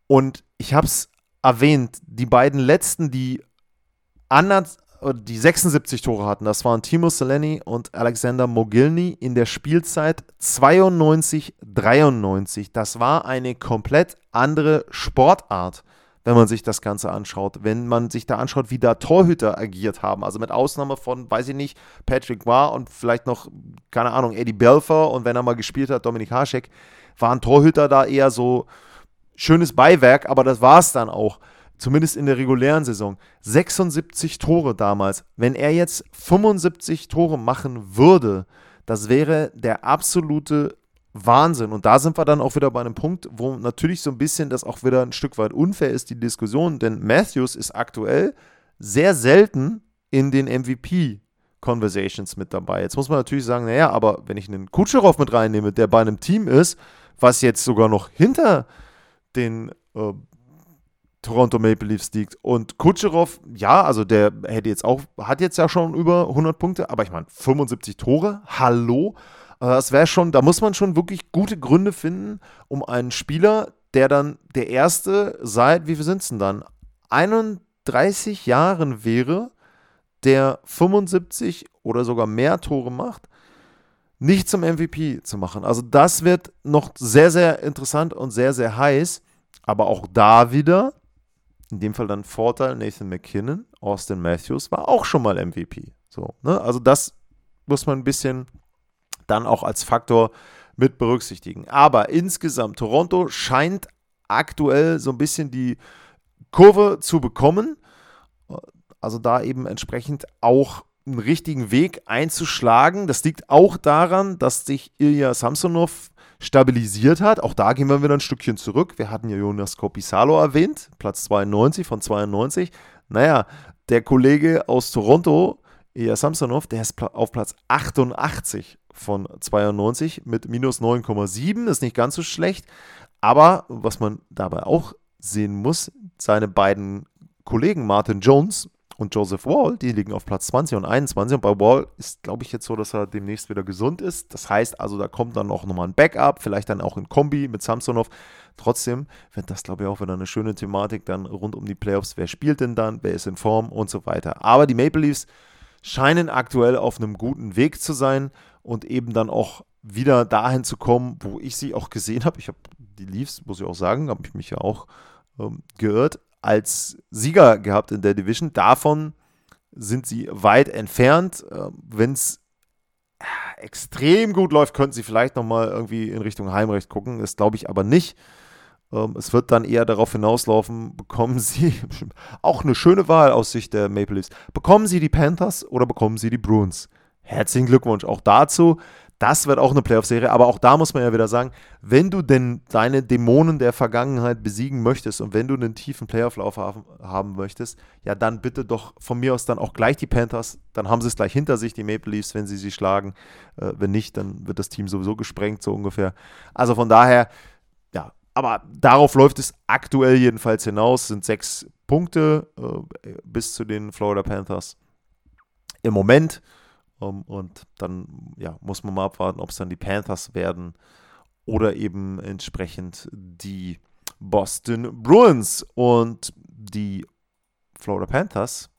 Und ich habe es erwähnt, die beiden letzten, die anders, die 76 Tore hatten, das waren Timo Seleni und Alexander Mogilny in der Spielzeit 92-93. Das war eine komplett andere Sportart, wenn man sich das Ganze anschaut. Wenn man sich da anschaut, wie da Torhüter agiert haben. Also mit Ausnahme von, weiß ich nicht, Patrick War und vielleicht noch, keine Ahnung, Eddie Belfer und wenn er mal gespielt hat, Dominik Haschek, waren Torhüter da eher so schönes Beiwerk, aber das war es dann auch. Zumindest in der regulären Saison. 76 Tore damals. Wenn er jetzt 75 Tore machen würde, das wäre der absolute Wahnsinn. Und da sind wir dann auch wieder bei einem Punkt, wo natürlich so ein bisschen das auch wieder ein Stück weit unfair ist, die Diskussion. Denn Matthews ist aktuell sehr selten in den MVP Conversations mit dabei. Jetzt muss man natürlich sagen, naja, aber wenn ich einen Kutscherow mit reinnehme, der bei einem Team ist, was jetzt sogar noch hinter den äh, Toronto Maple Leafs liegt. Und Kutscherow, ja, also der hätte jetzt auch, hat jetzt ja schon über 100 Punkte, aber ich meine, 75 Tore, hallo. Das wäre schon, da muss man schon wirklich gute Gründe finden, um einen Spieler, der dann der erste seit, wie viel sind es denn dann? 31 Jahren wäre, der 75 oder sogar mehr Tore macht, nicht zum MVP zu machen. Also das wird noch sehr, sehr interessant und sehr, sehr heiß. Aber auch da wieder, in dem Fall dann Vorteil, Nathan McKinnon, Austin Matthews war auch schon mal MVP. So, ne? Also das muss man ein bisschen dann auch als Faktor mit berücksichtigen. Aber insgesamt, Toronto scheint aktuell so ein bisschen die Kurve zu bekommen. Also da eben entsprechend auch einen richtigen Weg einzuschlagen. Das liegt auch daran, dass sich Ilya Samsonov stabilisiert hat. Auch da gehen wir wieder ein Stückchen zurück. Wir hatten ja Jonas Kopisalo erwähnt, Platz 92 von 92. Naja, der Kollege aus Toronto, Ilya Samsonov, der ist auf Platz 88 von 92 mit minus 9,7. Ist nicht ganz so schlecht. Aber was man dabei auch sehen muss, seine beiden Kollegen Martin Jones und Joseph Wall, die liegen auf Platz 20 und 21. Und bei Wall ist, glaube ich, jetzt so, dass er demnächst wieder gesund ist. Das heißt also, da kommt dann auch nochmal ein Backup, vielleicht dann auch in Kombi mit Samsonov. Trotzdem wird das, glaube ich, auch wieder eine schöne Thematik dann rund um die Playoffs. Wer spielt denn dann? Wer ist in Form und so weiter. Aber die Maple Leafs scheinen aktuell auf einem guten Weg zu sein und eben dann auch wieder dahin zu kommen, wo ich sie auch gesehen habe. Ich habe die Leafs, muss ich auch sagen, habe ich mich ja auch ähm, geirrt als Sieger gehabt in der Division. Davon sind sie weit entfernt. Ähm, Wenn es äh, extrem gut läuft, könnten sie vielleicht nochmal irgendwie in Richtung Heimrecht gucken. Das glaube ich aber nicht. Ähm, es wird dann eher darauf hinauslaufen, bekommen sie, auch eine schöne Wahl aus Sicht der Maple Leafs, bekommen sie die Panthers oder bekommen sie die Bruins? Herzlichen Glückwunsch auch dazu. Das wird auch eine Playoff-Serie, aber auch da muss man ja wieder sagen, wenn du denn deine Dämonen der Vergangenheit besiegen möchtest und wenn du einen tiefen Playoff-Lauf haben, haben, möchtest, ja dann bitte doch von mir aus dann auch gleich die Panthers, dann haben sie es gleich hinter sich, die Maple Leafs, wenn sie sie schlagen. Äh, wenn nicht, dann wird das Team sowieso gesprengt, so ungefähr. Also von daher, ja, aber darauf läuft es aktuell jedenfalls hinaus, sind sechs Punkte äh, bis zu den Florida Panthers. Im Moment um, und dann ja, muss man mal abwarten, ob es dann die Panthers werden oder eben entsprechend die Boston Bruins. Und die Florida Panthers,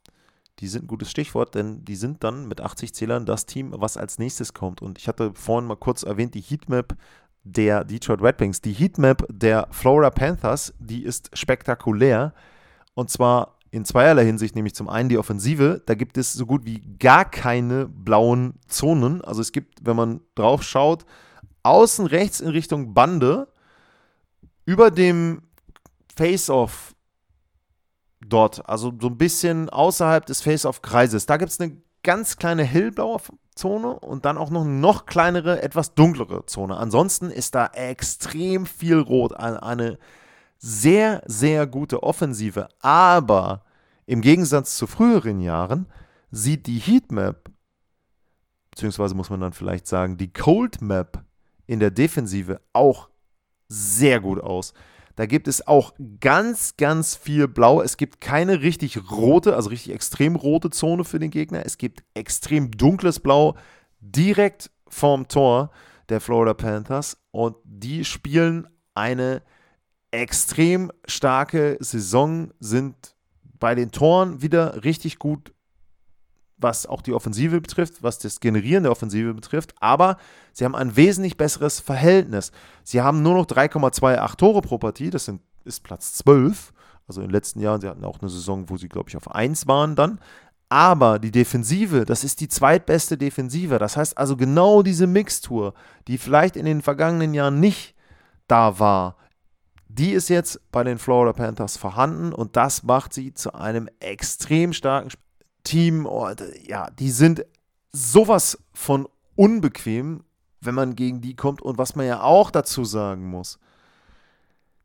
die sind ein gutes Stichwort, denn die sind dann mit 80 Zählern das Team, was als nächstes kommt. Und ich hatte vorhin mal kurz erwähnt, die Heatmap der Detroit Red Wings. Die Heatmap der Florida Panthers, die ist spektakulär. Und zwar in zweierlei Hinsicht, nämlich zum einen die Offensive. Da gibt es so gut wie gar keine blauen Zonen. Also es gibt, wenn man drauf schaut, außen rechts in Richtung Bande, über dem Face-Off dort, also so ein bisschen außerhalb des Face-Off-Kreises, da gibt es eine ganz kleine hellblaue Zone und dann auch noch eine noch kleinere, etwas dunklere Zone. Ansonsten ist da extrem viel Rot, eine sehr, sehr gute Offensive. Aber im Gegensatz zu früheren Jahren sieht die Heatmap, beziehungsweise muss man dann vielleicht sagen, die Cold Map in der Defensive auch sehr gut aus. Da gibt es auch ganz, ganz viel Blau. Es gibt keine richtig rote, also richtig extrem rote Zone für den Gegner. Es gibt extrem dunkles Blau direkt vorm Tor der Florida Panthers. Und die spielen eine extrem starke Saison, sind bei den Toren wieder richtig gut, was auch die Offensive betrifft, was das Generieren der Offensive betrifft, aber sie haben ein wesentlich besseres Verhältnis. Sie haben nur noch 3,28 Tore pro Partie, das sind, ist Platz 12. Also in den letzten Jahren, sie hatten auch eine Saison, wo sie, glaube ich, auf 1 waren dann. Aber die Defensive, das ist die zweitbeste Defensive. Das heißt also genau diese Mixtur, die vielleicht in den vergangenen Jahren nicht da war, die ist jetzt bei den Florida Panthers vorhanden und das macht sie zu einem extrem starken Team. Und, ja, die sind sowas von unbequem, wenn man gegen die kommt. Und was man ja auch dazu sagen muss,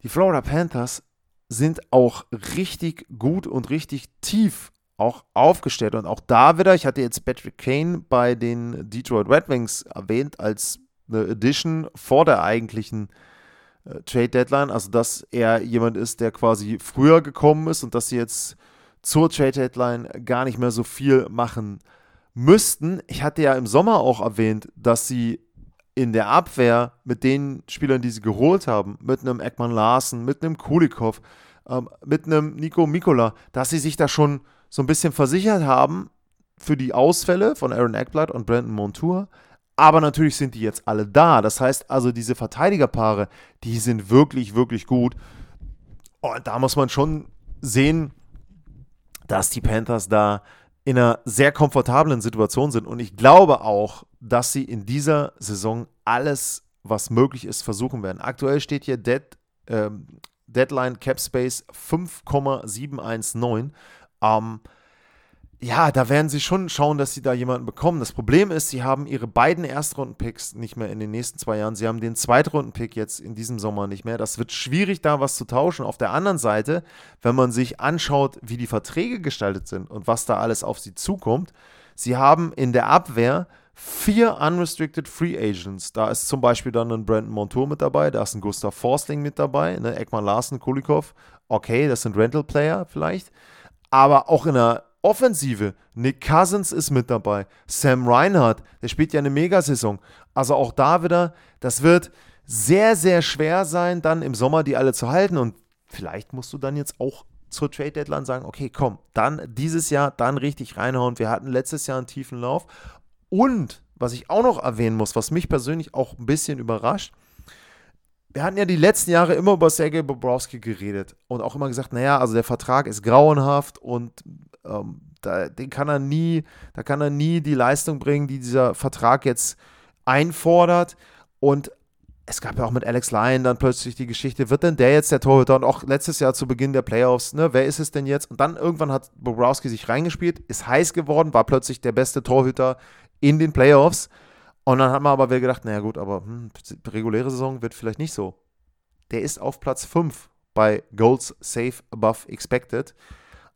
die Florida Panthers sind auch richtig gut und richtig tief auch aufgestellt. Und auch da wieder, ich hatte jetzt Patrick Kane bei den Detroit Red Wings erwähnt als eine Edition vor der eigentlichen äh, Trade Deadline, also dass er jemand ist, der quasi früher gekommen ist und dass sie jetzt zur Trade Deadline gar nicht mehr so viel machen müssten. Ich hatte ja im Sommer auch erwähnt, dass sie in der Abwehr mit den Spielern, die sie geholt haben, mit einem Ekman Larsen, mit einem Kulikov, ähm, mit einem Nico Mikola, dass sie sich da schon so ein bisschen versichert haben für die Ausfälle von Aaron Eckblatt und Brandon Montour. Aber natürlich sind die jetzt alle da. Das heißt also, diese Verteidigerpaare, die sind wirklich, wirklich gut. Und da muss man schon sehen, dass die Panthers da in einer sehr komfortablen Situation sind. Und ich glaube auch, dass sie in dieser Saison alles, was möglich ist, versuchen werden. Aktuell steht hier Dead, ähm, Deadline Cap Space 5,719. Ähm, ja, da werden sie schon schauen, dass sie da jemanden bekommen. Das Problem ist, sie haben ihre beiden Erstrunden-Picks nicht mehr in den nächsten zwei Jahren. Sie haben den Zweitrunden-Pick jetzt in diesem Sommer nicht mehr. Das wird schwierig, da was zu tauschen. Auf der anderen Seite, wenn man sich anschaut, wie die Verträge gestaltet sind und was da alles auf sie zukommt, sie haben in der Abwehr vier Unrestricted Free Agents. Da ist zum Beispiel dann ein Brandon Montour mit dabei, da ist ein Gustav Forstling mit dabei, ne? Ekman Larsen, Kulikov. Okay, das sind Rental-Player vielleicht. Aber auch in der Offensive, Nick Cousins ist mit dabei. Sam Reinhardt, der spielt ja eine Megasaison. Also auch da wieder, das wird sehr, sehr schwer sein, dann im Sommer die alle zu halten. Und vielleicht musst du dann jetzt auch zur Trade Deadline sagen, okay, komm, dann dieses Jahr dann richtig reinhauen. Wir hatten letztes Jahr einen tiefen Lauf. Und was ich auch noch erwähnen muss, was mich persönlich auch ein bisschen überrascht, wir hatten ja die letzten Jahre immer über Sergei Bobrowski geredet und auch immer gesagt, naja, also der Vertrag ist grauenhaft und ähm, da, den kann er nie, da kann er nie die Leistung bringen, die dieser Vertrag jetzt einfordert. Und es gab ja auch mit Alex Lyon dann plötzlich die Geschichte, wird denn der jetzt der Torhüter? Und auch letztes Jahr zu Beginn der Playoffs, ne, wer ist es denn jetzt? Und dann irgendwann hat Bobrowski sich reingespielt, ist heiß geworden, war plötzlich der beste Torhüter in den Playoffs. Und dann hat man aber wieder gedacht, naja gut, aber hm, reguläre Saison wird vielleicht nicht so. Der ist auf Platz 5 bei Goals Safe Above Expected.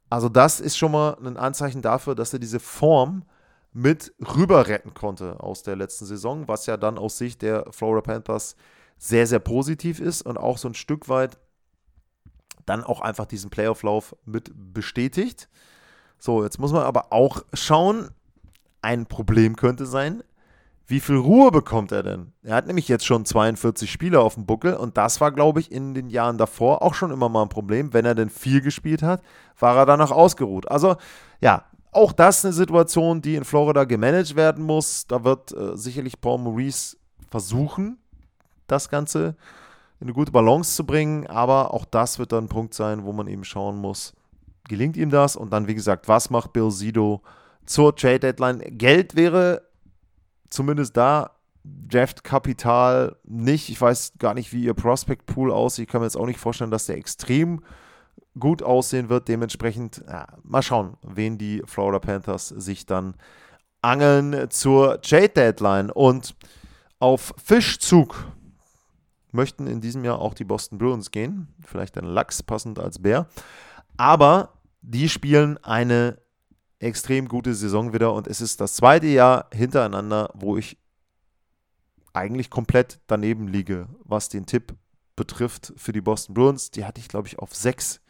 Also das ist schon mal ein Anzeichen dafür, dass er diese Form mit rüber retten konnte aus der letzten Saison, was ja dann aus Sicht der Florida Panthers sehr, sehr positiv ist und auch so ein Stück weit dann auch einfach diesen Playoff-Lauf mit bestätigt. So, jetzt muss man aber auch schauen, ein Problem könnte sein, wie viel Ruhe bekommt er denn? Er hat nämlich jetzt schon 42 Spiele auf dem Buckel und das war, glaube ich, in den Jahren davor auch schon immer mal ein Problem. Wenn er denn viel gespielt hat, war er danach ausgeruht. Also, ja, auch das eine Situation, die in Florida gemanagt werden muss. Da wird äh, sicherlich Paul Maurice versuchen, das Ganze in eine gute Balance zu bringen, aber auch das wird dann ein Punkt sein, wo man eben schauen muss, gelingt ihm das? Und dann, wie gesagt, was macht Bill Sido zur Trade Deadline? Geld wäre zumindest da Draft-Kapital nicht. Ich weiß gar nicht, wie ihr Prospect-Pool aussieht. Ich kann mir jetzt auch nicht vorstellen, dass der extrem gut aussehen wird. Dementsprechend, ja, mal schauen, wen die Florida Panthers sich dann angeln zur Trade-Deadline. Und auf Fischzug möchten in diesem Jahr auch die Boston Bruins gehen. Vielleicht ein Lachs passend als Bär. Aber die spielen eine extrem gute Saison wieder und es ist das zweite Jahr hintereinander, wo ich eigentlich komplett daneben liege, was den Tipp betrifft für die Boston Bruins. Die hatte ich, glaube ich, auf 6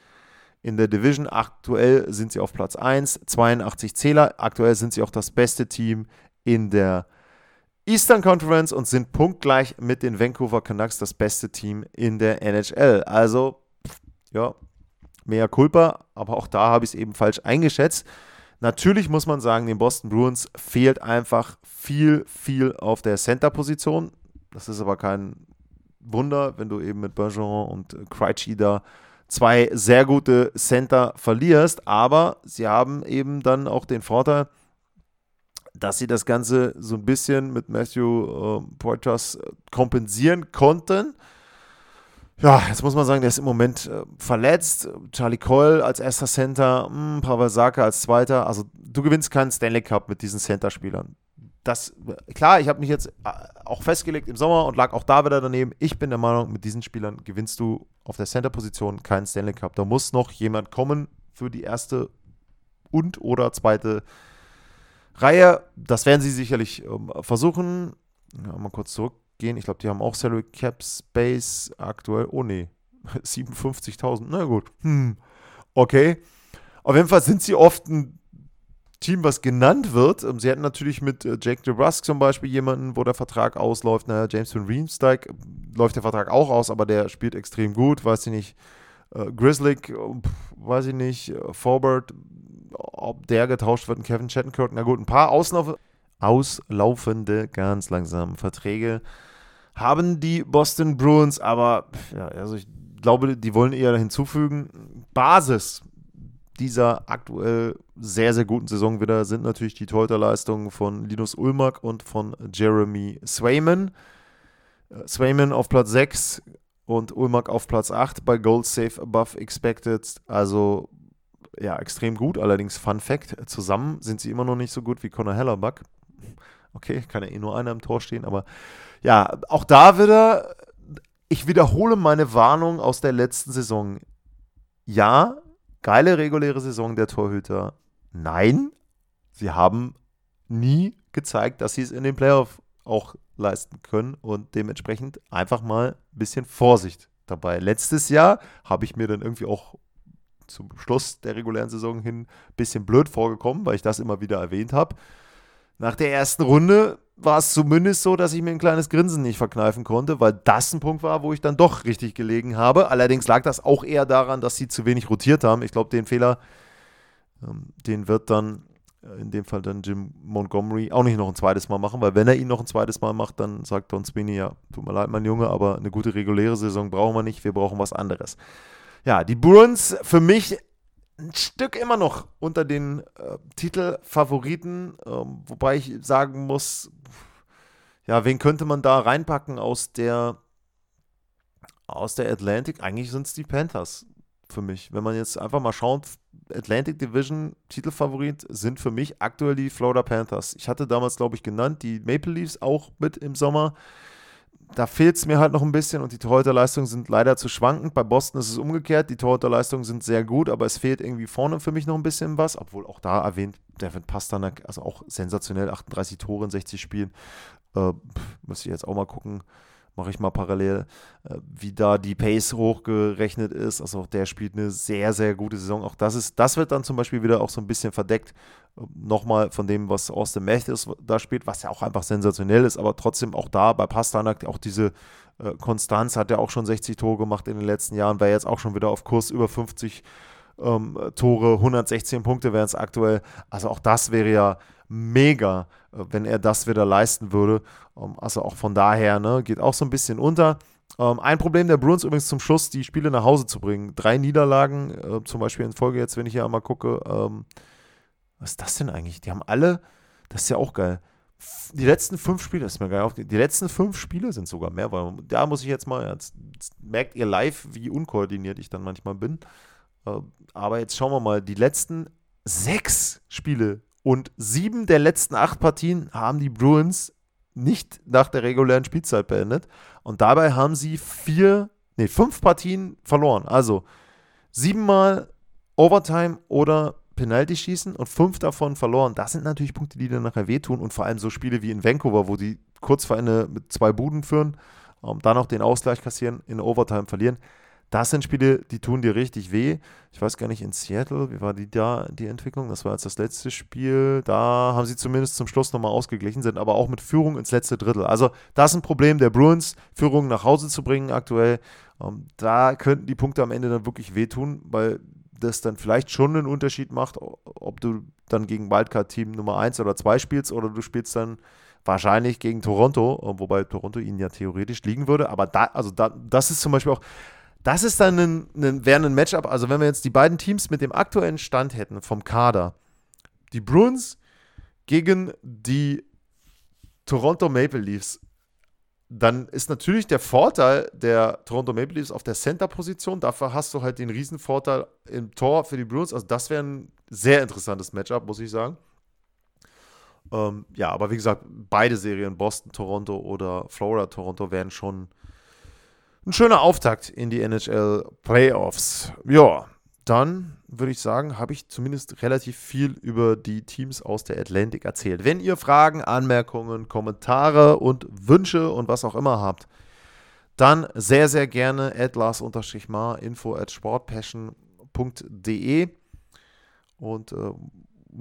in der Division. Aktuell sind sie auf Platz 1, 82 Zähler. Aktuell sind sie auch das beste Team in der Eastern Conference und sind punktgleich mit den Vancouver Canucks das beste Team in der NHL. Also, ja, mehr Culpa, aber auch da habe ich es eben falsch eingeschätzt. Natürlich muss man sagen, den Boston Bruins fehlt einfach viel, viel auf der Center-Position. Das ist aber kein Wunder, wenn du eben mit Bergeron und Krejci da zwei sehr gute Center verlierst. Aber sie haben eben dann auch den Vorteil, dass sie das Ganze so ein bisschen mit Matthew äh, Poitras kompensieren konnten. Ja, jetzt muss man sagen, der ist im Moment äh, verletzt. Charlie Cole als erster Center, mh, hm, Pavel Saka als zweiter. Also du gewinnst keinen Stanley Cup mit diesen Center-Spielern. Das, klar, ich habe mich jetzt äh, auch festgelegt im Sommer und lag auch da wieder daneben. Ich bin der Meinung, mit diesen Spielern gewinnst du auf der Center-Position keinen Stanley Cup. Da muss noch jemand kommen für die erste und oder zweite Reihe. Das werden sie sicherlich ähm, versuchen. Ja, mal kurz zurück gehen. Ich glaube, die haben auch Salary Cap Space aktuell. Oh nee, 57.000. Na gut. Hm. Okay. Auf jeden Fall sind sie oft ein Team, was genannt wird. Ähm, sie hätten natürlich mit äh, Jake DeBrusque zum Beispiel jemanden, wo der Vertrag ausläuft. Naja, James Van Riemsdyk äh, läuft der Vertrag auch aus, aber der spielt extrem gut. Weiß ich nicht. Äh, Grizzly, weiß ich nicht. Forward, ob der getauscht wird. Kevin Chattenkirk. Na gut, ein paar Auslauf auslaufende, ganz langsam Verträge haben die Boston Bruins, aber ja, also ich glaube, die wollen eher hinzufügen. Basis dieser aktuell sehr, sehr guten Saison wieder sind natürlich die Torhüterleistungen von Linus Ulmark und von Jeremy Swayman. Äh, Swayman auf Platz 6 und Ulmark auf Platz 8 bei Gold Safe Above Expected. Also ja, extrem gut. Allerdings Fun Fact, zusammen sind sie immer noch nicht so gut wie Conor Hellerbuck. Okay, kann ja eh nur einer im Tor stehen, aber ja, auch da wieder, ich wiederhole meine Warnung aus der letzten Saison. Ja, geile reguläre Saison der Torhüter. Nein, sie haben nie gezeigt, dass sie es in den Playoff auch leisten können und dementsprechend einfach mal ein bisschen Vorsicht dabei. Letztes Jahr habe ich mir dann irgendwie auch zum Schluss der regulären Saison hin ein bisschen blöd vorgekommen, weil ich das immer wieder erwähnt habe. Nach der ersten Runde war es zumindest so, dass ich mir ein kleines Grinsen nicht verkneifen konnte, weil das ein Punkt war, wo ich dann doch richtig gelegen habe. Allerdings lag das auch eher daran, dass sie zu wenig rotiert haben. Ich glaube, den Fehler, ähm, den wird dann äh, in dem Fall dann Jim Montgomery auch nicht noch ein zweites Mal machen, weil wenn er ihn noch ein zweites Mal macht, dann sagt Don Sweeney, ja, tut mir leid, mein Junge, aber eine gute reguläre Saison brauchen wir nicht, wir brauchen was anderes. Ja, die Bruins für mich ein Stück immer noch unter den äh, Titelfavoriten, ähm, wobei ich sagen muss, ja, wen könnte man da reinpacken aus der aus der Atlantic? Eigentlich sind es die Panthers für mich. Wenn man jetzt einfach mal schaut, Atlantic Division Titelfavorit sind für mich aktuell die Florida Panthers. Ich hatte damals, glaube ich, genannt, die Maple Leafs auch mit im Sommer da fehlt es mir halt noch ein bisschen und die Torhüterleistungen sind leider zu schwankend. Bei Boston ist es umgekehrt. Die Torhüterleistungen sind sehr gut, aber es fehlt irgendwie vorne für mich noch ein bisschen was. Obwohl auch da erwähnt, Devin Pasternak, also auch sensationell, 38 Tore in 60 Spielen. Äh, muss ich jetzt auch mal gucken mache ich mal parallel, äh, wie da die Pace hochgerechnet ist. Also auch der spielt eine sehr, sehr gute Saison. Auch das ist, das wird dann zum Beispiel wieder auch so ein bisschen verdeckt. Äh, nochmal von dem, was Austin Matthews da spielt, was ja auch einfach sensationell ist, aber trotzdem auch da bei Pastanak auch diese äh, Konstanz hat er auch schon 60 Tore gemacht in den letzten Jahren, wäre jetzt auch schon wieder auf Kurs über 50 ähm, Tore, 116 Punkte wären es aktuell. Also auch das wäre ja mega, äh, wenn er das wieder leisten würde. Ähm, also auch von daher, ne, geht auch so ein bisschen unter. Ähm, ein Problem der Bruins übrigens zum Schluss, die Spiele nach Hause zu bringen. Drei Niederlagen, äh, zum Beispiel in Folge jetzt, wenn ich hier einmal gucke. Ähm, was ist das denn eigentlich? Die haben alle, das ist ja auch geil. Die letzten fünf Spiele, das ist mir geil aufgegeben. Die letzten fünf Spiele sind sogar mehr, weil da muss ich jetzt mal, jetzt, jetzt merkt ihr live, wie unkoordiniert ich dann manchmal bin. Äh, aber jetzt schauen wir mal, die letzten sechs Spiele und sieben der letzten acht Partien haben die Bruins nicht nach der regulären Spielzeit beendet. Und dabei haben sie vier, nee, fünf Partien verloren. Also siebenmal Overtime oder Penalty schießen und fünf davon verloren. Das sind natürlich Punkte, die dann nachher wehtun. Und vor allem so Spiele wie in Vancouver, wo die kurz vor Ende mit zwei Buden führen, um, dann noch den Ausgleich kassieren, in Overtime verlieren. Das sind Spiele, die tun dir richtig weh. Ich weiß gar nicht, in Seattle, wie war die da, die Entwicklung? Das war jetzt das letzte Spiel. Da haben sie zumindest zum Schluss nochmal ausgeglichen, sind aber auch mit Führung ins letzte Drittel. Also, das ist ein Problem der Bruins, Führung nach Hause zu bringen aktuell. Ähm, da könnten die Punkte am Ende dann wirklich wehtun, weil das dann vielleicht schon einen Unterschied macht, ob du dann gegen Wildcard-Team Nummer 1 oder 2 spielst oder du spielst dann wahrscheinlich gegen Toronto, wobei Toronto ihnen ja theoretisch liegen würde. Aber da, also da, das ist zum Beispiel auch das ist dann ein, ein, wäre ein Matchup. Also, wenn wir jetzt die beiden Teams mit dem aktuellen Stand hätten vom Kader, die Bruins gegen die Toronto Maple Leafs, dann ist natürlich der Vorteil der Toronto Maple Leafs auf der Center-Position. Dafür hast du halt den Riesenvorteil im Tor für die Bruins. Also, das wäre ein sehr interessantes Matchup, muss ich sagen. Ähm, ja, aber wie gesagt, beide Serien, Boston, Toronto oder Florida, Toronto, wären schon ein schöner Auftakt in die NHL Playoffs. Ja, dann würde ich sagen, habe ich zumindest relativ viel über die Teams aus der Atlantic erzählt. Wenn ihr Fragen, Anmerkungen, Kommentare und Wünsche und was auch immer habt, dann sehr, sehr gerne at Lars-Mar info at sportpassion.de und äh,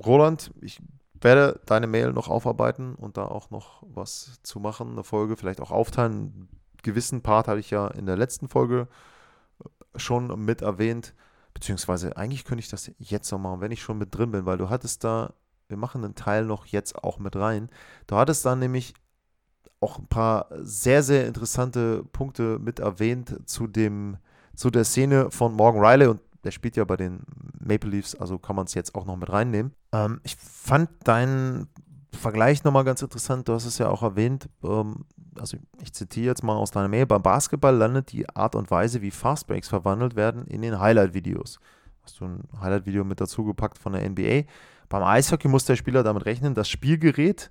Roland, ich werde deine Mail noch aufarbeiten und da auch noch was zu machen, eine Folge, vielleicht auch aufteilen. Gewissen Part hatte ich ja in der letzten Folge schon mit erwähnt, beziehungsweise eigentlich könnte ich das jetzt noch machen, wenn ich schon mit drin bin, weil du hattest da, wir machen einen Teil noch jetzt auch mit rein. Du hattest da nämlich auch ein paar sehr, sehr interessante Punkte mit erwähnt zu dem, zu der Szene von Morgan Riley und der spielt ja bei den Maple Leafs, also kann man es jetzt auch noch mit reinnehmen. Ähm, ich fand deinen Vergleich nochmal ganz interessant. Du hast es ja auch erwähnt. Ähm, also, ich zitiere jetzt mal aus deiner Mail: Beim Basketball landet die Art und Weise, wie Fastbreaks verwandelt werden, in den Highlight-Videos. Hast du ein Highlight-Video mit dazu gepackt von der NBA? Beim Eishockey muss der Spieler damit rechnen, das Spielgerät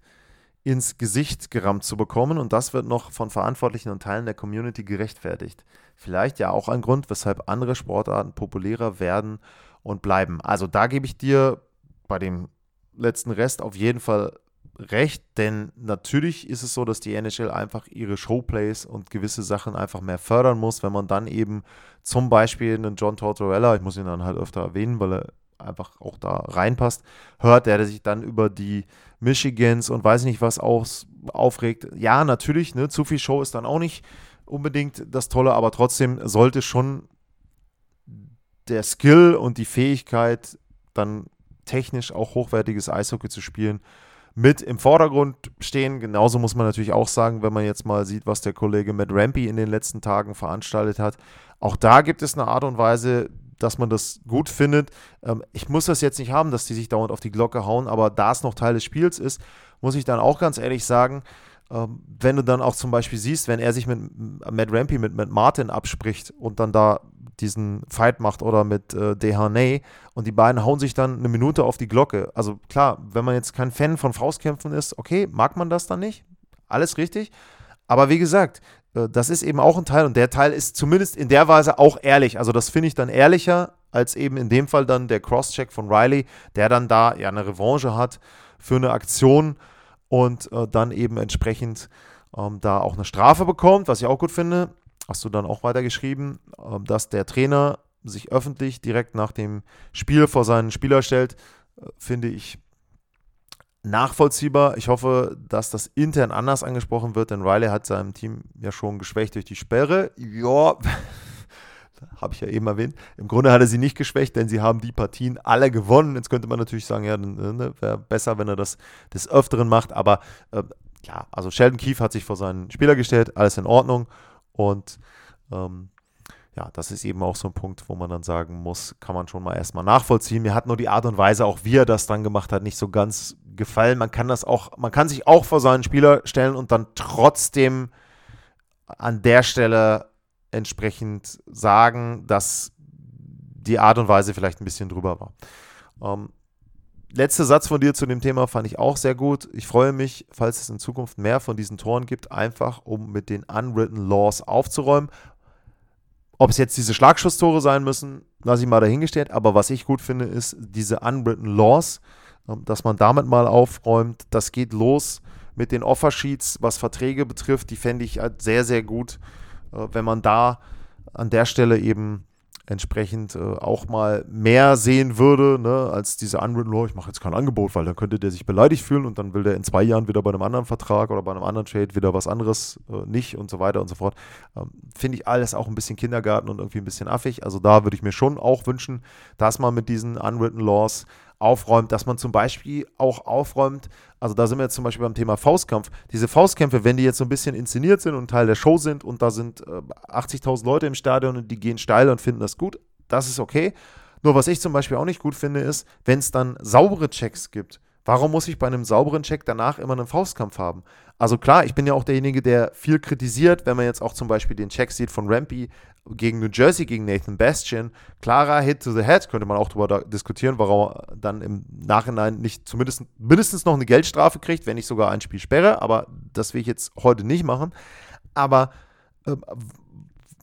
ins Gesicht gerammt zu bekommen und das wird noch von Verantwortlichen und Teilen der Community gerechtfertigt. Vielleicht ja auch ein Grund, weshalb andere Sportarten populärer werden und bleiben. Also da gebe ich dir bei dem letzten Rest auf jeden Fall recht, denn natürlich ist es so, dass die NHL einfach ihre Showplays und gewisse Sachen einfach mehr fördern muss, wenn man dann eben zum Beispiel einen John Tortorella, ich muss ihn dann halt öfter erwähnen, weil er einfach auch da reinpasst, hört, der sich dann über die Michigans und weiß nicht was aus, aufregt. Ja, natürlich, ne, zu viel Show ist dann auch nicht unbedingt das Tolle, aber trotzdem sollte schon der Skill und die Fähigkeit, dann technisch auch hochwertiges Eishockey zu spielen, mit im Vordergrund stehen. Genauso muss man natürlich auch sagen, wenn man jetzt mal sieht, was der Kollege Matt Rampy in den letzten Tagen veranstaltet hat. Auch da gibt es eine Art und Weise, dass man das gut findet. Ähm, ich muss das jetzt nicht haben, dass die sich dauernd auf die Glocke hauen, aber da es noch Teil des Spiels ist, muss ich dann auch ganz ehrlich sagen, ähm, wenn du dann auch zum Beispiel siehst, wenn er sich mit Matt Rampy, mit Matt Martin abspricht und dann da diesen Fight macht oder mit äh, Dehaney und die beiden hauen sich dann eine Minute auf die Glocke. Also klar, wenn man jetzt kein Fan von Faustkämpfen ist, okay, mag man das dann nicht? Alles richtig. Aber wie gesagt, äh, das ist eben auch ein Teil und der Teil ist zumindest in der Weise auch ehrlich. Also das finde ich dann ehrlicher als eben in dem Fall dann der Crosscheck von Riley, der dann da ja eine Revanche hat für eine Aktion und äh, dann eben entsprechend ähm, da auch eine Strafe bekommt, was ich auch gut finde. Hast du dann auch weitergeschrieben, äh, dass der Trainer sich öffentlich direkt nach dem Spiel vor seinen Spieler stellt, äh, finde ich nachvollziehbar. Ich hoffe, dass das intern anders angesprochen wird, denn Riley hat seinem Team ja schon geschwächt durch die Sperre. Ja, habe ich ja eben erwähnt. Im Grunde hat er sie nicht geschwächt, denn sie haben die Partien alle gewonnen. Jetzt könnte man natürlich sagen, ja, ne, wäre besser, wenn er das des Öfteren macht. Aber äh, ja, also Sheldon Keefe hat sich vor seinen Spieler gestellt, alles in Ordnung. Und ähm, ja, das ist eben auch so ein Punkt, wo man dann sagen muss, kann man schon mal erstmal nachvollziehen. Mir hat nur die Art und Weise, auch wie er das dann gemacht hat, nicht so ganz gefallen. Man kann das auch, man kann sich auch vor seinen Spieler stellen und dann trotzdem an der Stelle entsprechend sagen, dass die Art und Weise vielleicht ein bisschen drüber war. Ähm, letzter Satz von dir zu dem Thema fand ich auch sehr gut. Ich freue mich, falls es in Zukunft mehr von diesen Toren gibt, einfach um mit den unwritten Laws aufzuräumen. Ob es jetzt diese Schlagschusstore sein müssen, lasse ich mal dahingestellt. Aber was ich gut finde, ist diese unwritten Laws, ähm, dass man damit mal aufräumt. Das geht los mit den Offersheets, was Verträge betrifft. Die fände ich halt sehr, sehr gut, wenn man da an der Stelle eben entsprechend äh, auch mal mehr sehen würde, ne, als diese Unwritten Law, ich mache jetzt kein Angebot, weil dann könnte der sich beleidigt fühlen und dann will der in zwei Jahren wieder bei einem anderen Vertrag oder bei einem anderen Trade wieder was anderes äh, nicht und so weiter und so fort. Ähm, Finde ich alles auch ein bisschen Kindergarten und irgendwie ein bisschen affig. Also da würde ich mir schon auch wünschen, dass man mit diesen Unwritten Laws aufräumt, dass man zum Beispiel auch aufräumt, also da sind wir jetzt zum Beispiel beim Thema Faustkampf. Diese Faustkämpfe, wenn die jetzt so ein bisschen inszeniert sind und Teil der Show sind und da sind äh, 80.000 Leute im Stadion und die gehen steil und finden das gut, das ist okay. Nur was ich zum Beispiel auch nicht gut finde, ist, wenn es dann saubere Checks gibt. Warum muss ich bei einem sauberen Check danach immer einen Faustkampf haben? Also klar, ich bin ja auch derjenige, der viel kritisiert, wenn man jetzt auch zum Beispiel den Check sieht von Rampy, gegen New Jersey, gegen Nathan Bastian. Klarer Hit to the Head, könnte man auch darüber diskutieren, warum er dann im Nachhinein nicht zumindest mindestens noch eine Geldstrafe kriegt, wenn nicht sogar ein Spiel sperre. Aber das will ich jetzt heute nicht machen. Aber äh,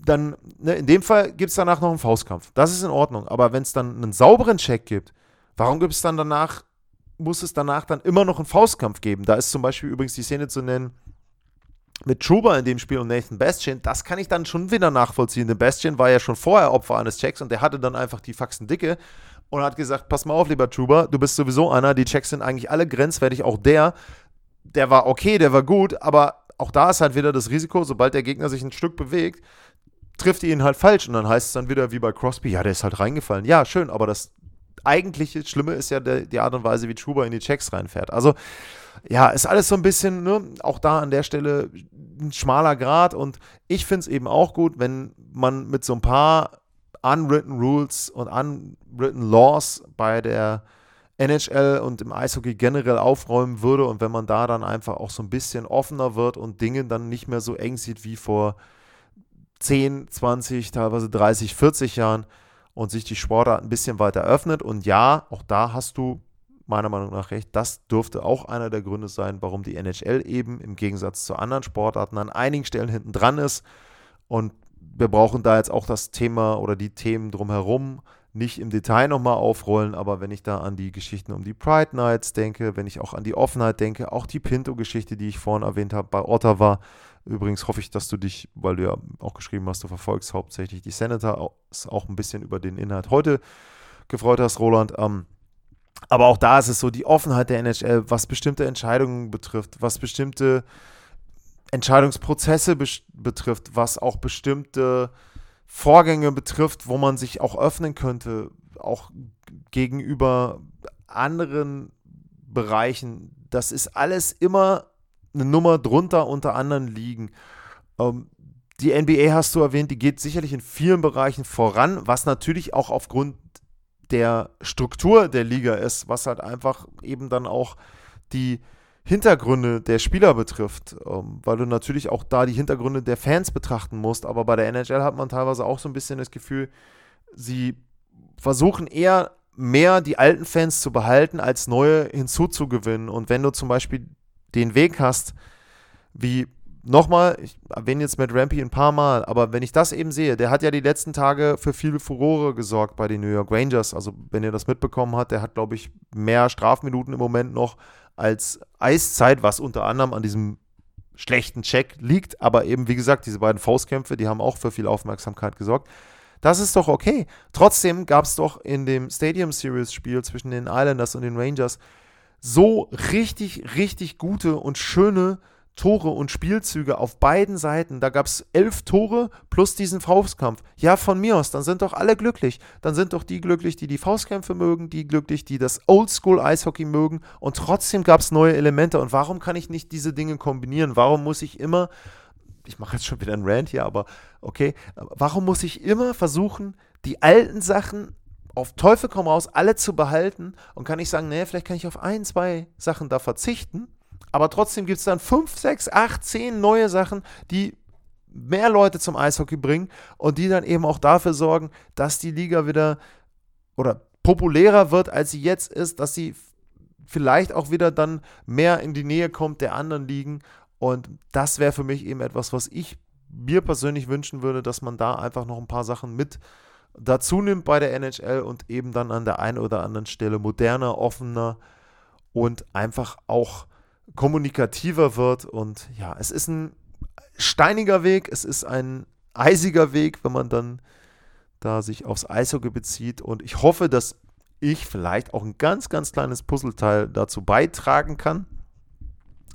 dann, ne, in dem Fall gibt es danach noch einen Faustkampf. Das ist in Ordnung. Aber wenn es dann einen sauberen Check gibt, warum gibt es dann danach, muss es danach dann immer noch einen Faustkampf geben? Da ist zum Beispiel übrigens die Szene zu nennen, mit Truba in dem Spiel und Nathan Bastian, das kann ich dann schon wieder nachvollziehen. Denn Bastian war ja schon vorher Opfer eines Checks und der hatte dann einfach die Faxen dicke und hat gesagt, pass mal auf, lieber Truba, du bist sowieso einer, die Checks sind eigentlich alle grenzwertig, auch der, der war okay, der war gut, aber auch da ist halt wieder das Risiko, sobald der Gegner sich ein Stück bewegt, trifft ihr ihn halt falsch und dann heißt es dann wieder wie bei Crosby, ja, der ist halt reingefallen. Ja, schön, aber das eigentliche Schlimme ist ja der, die Art und Weise, wie Truba in die Checks reinfährt. Also, ja, ist alles so ein bisschen, ne, auch da an der Stelle ein schmaler Grad und ich finde es eben auch gut, wenn man mit so ein paar unwritten Rules und unwritten Laws bei der NHL und im Eishockey generell aufräumen würde und wenn man da dann einfach auch so ein bisschen offener wird und Dinge dann nicht mehr so eng sieht wie vor 10, 20, teilweise 30, 40 Jahren und sich die Sportart ein bisschen weiter öffnet. Und ja, auch da hast du meiner Meinung nach recht. Das dürfte auch einer der Gründe sein, warum die NHL eben im Gegensatz zu anderen Sportarten an einigen Stellen hinten dran ist. Und wir brauchen da jetzt auch das Thema oder die Themen drumherum nicht im Detail nochmal aufrollen, aber wenn ich da an die Geschichten um die Pride Nights denke, wenn ich auch an die Offenheit denke, auch die Pinto-Geschichte, die ich vorhin erwähnt habe bei Ottawa, Übrigens hoffe ich, dass du dich, weil du ja auch geschrieben hast, du verfolgst hauptsächlich die Senator, auch ein bisschen über den Inhalt heute gefreut hast, Roland. Ähm, aber auch da ist es so, die Offenheit der NHL, was bestimmte Entscheidungen betrifft, was bestimmte Entscheidungsprozesse be betrifft, was auch bestimmte Vorgänge betrifft, wo man sich auch öffnen könnte, auch gegenüber anderen Bereichen. Das ist alles immer eine Nummer drunter unter anderen liegen. Ähm, die NBA hast du erwähnt, die geht sicherlich in vielen Bereichen voran, was natürlich auch aufgrund der Struktur der Liga ist, was halt einfach eben dann auch die Hintergründe der Spieler betrifft, ähm, weil du natürlich auch da die Hintergründe der Fans betrachten musst. Aber bei der NHL hat man teilweise auch so ein bisschen das Gefühl, sie versuchen eher mehr die alten Fans zu behalten, als neue hinzuzugewinnen. Und wenn du zum Beispiel den Weg hast, wie nochmal, ich erwähne jetzt mit Rampy ein paar Mal, aber wenn ich das eben sehe, der hat ja die letzten Tage für viele Furore gesorgt bei den New York Rangers. Also, wenn ihr das mitbekommen habt, der hat, glaube ich, mehr Strafminuten im Moment noch als Eiszeit, was unter anderem an diesem schlechten Check liegt. Aber eben, wie gesagt, diese beiden Faustkämpfe, die haben auch für viel Aufmerksamkeit gesorgt. Das ist doch okay. Trotzdem gab es doch in dem Stadium Series Spiel zwischen den Islanders und den Rangers so richtig, richtig gute und schöne Tore und Spielzüge auf beiden Seiten. Da gab es elf Tore plus diesen Faustkampf. Ja, von mir aus, dann sind doch alle glücklich. Dann sind doch die glücklich, die die Faustkämpfe mögen, die glücklich, die das Oldschool-Eishockey mögen. Und trotzdem gab es neue Elemente. Und warum kann ich nicht diese Dinge kombinieren? Warum muss ich immer, ich mache jetzt schon wieder einen Rant hier, aber okay, warum muss ich immer versuchen, die alten Sachen auf Teufel komm raus, alle zu behalten und kann ich sagen, nee, vielleicht kann ich auf ein, zwei Sachen da verzichten, aber trotzdem gibt es dann fünf, sechs, acht, zehn neue Sachen, die mehr Leute zum Eishockey bringen und die dann eben auch dafür sorgen, dass die Liga wieder oder populärer wird, als sie jetzt ist, dass sie vielleicht auch wieder dann mehr in die Nähe kommt der anderen Ligen. Und das wäre für mich eben etwas, was ich mir persönlich wünschen würde, dass man da einfach noch ein paar Sachen mit dazu nimmt bei der NHL und eben dann an der einen oder anderen Stelle moderner, offener und einfach auch kommunikativer wird. Und ja, es ist ein steiniger Weg, es ist ein eisiger Weg, wenn man dann da sich aufs Eishockey bezieht. Und ich hoffe, dass ich vielleicht auch ein ganz, ganz kleines Puzzleteil dazu beitragen kann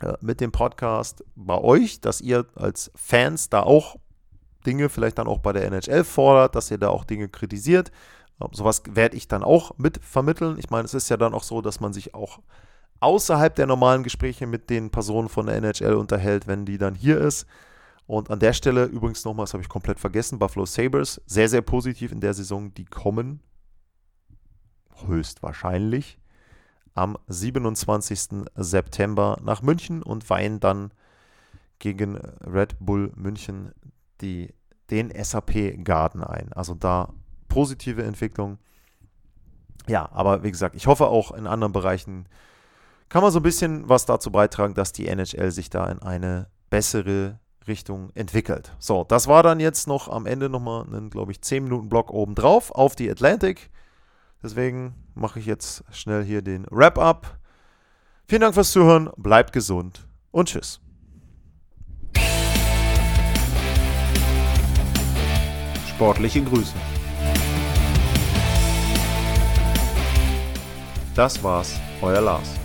äh, mit dem Podcast bei euch, dass ihr als Fans da auch Dinge vielleicht dann auch bei der NHL fordert, dass ihr da auch Dinge kritisiert. Ähm, sowas werde ich dann auch mit vermitteln. Ich meine, es ist ja dann auch so, dass man sich auch außerhalb der normalen Gespräche mit den Personen von der NHL unterhält, wenn die dann hier ist. Und an der Stelle übrigens nochmal, das habe ich komplett vergessen, Buffalo Sabres, sehr, sehr positiv in der Saison, die kommen höchstwahrscheinlich am 27. September nach München und weihen dann gegen Red Bull München die, den SAP Garden ein. Also da positive Entwicklung. Ja, aber wie gesagt, ich hoffe auch in anderen Bereichen kann man so ein bisschen was dazu beitragen, dass die NHL sich da in eine bessere Richtung entwickelt. So, das war dann jetzt noch am Ende nochmal einen, glaube ich, 10 Minuten Block obendrauf auf die Atlantic. Deswegen mache ich jetzt schnell hier den Wrap-up. Vielen Dank fürs Zuhören, bleibt gesund und tschüss. Sportliche Grüße. Das war's, euer Lars.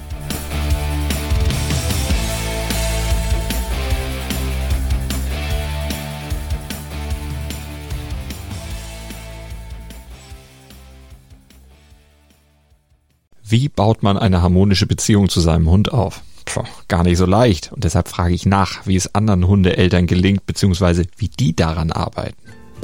Wie baut man eine harmonische Beziehung zu seinem Hund auf? Puh, gar nicht so leicht. Und deshalb frage ich nach, wie es anderen Hundeeltern gelingt, beziehungsweise wie die daran arbeiten.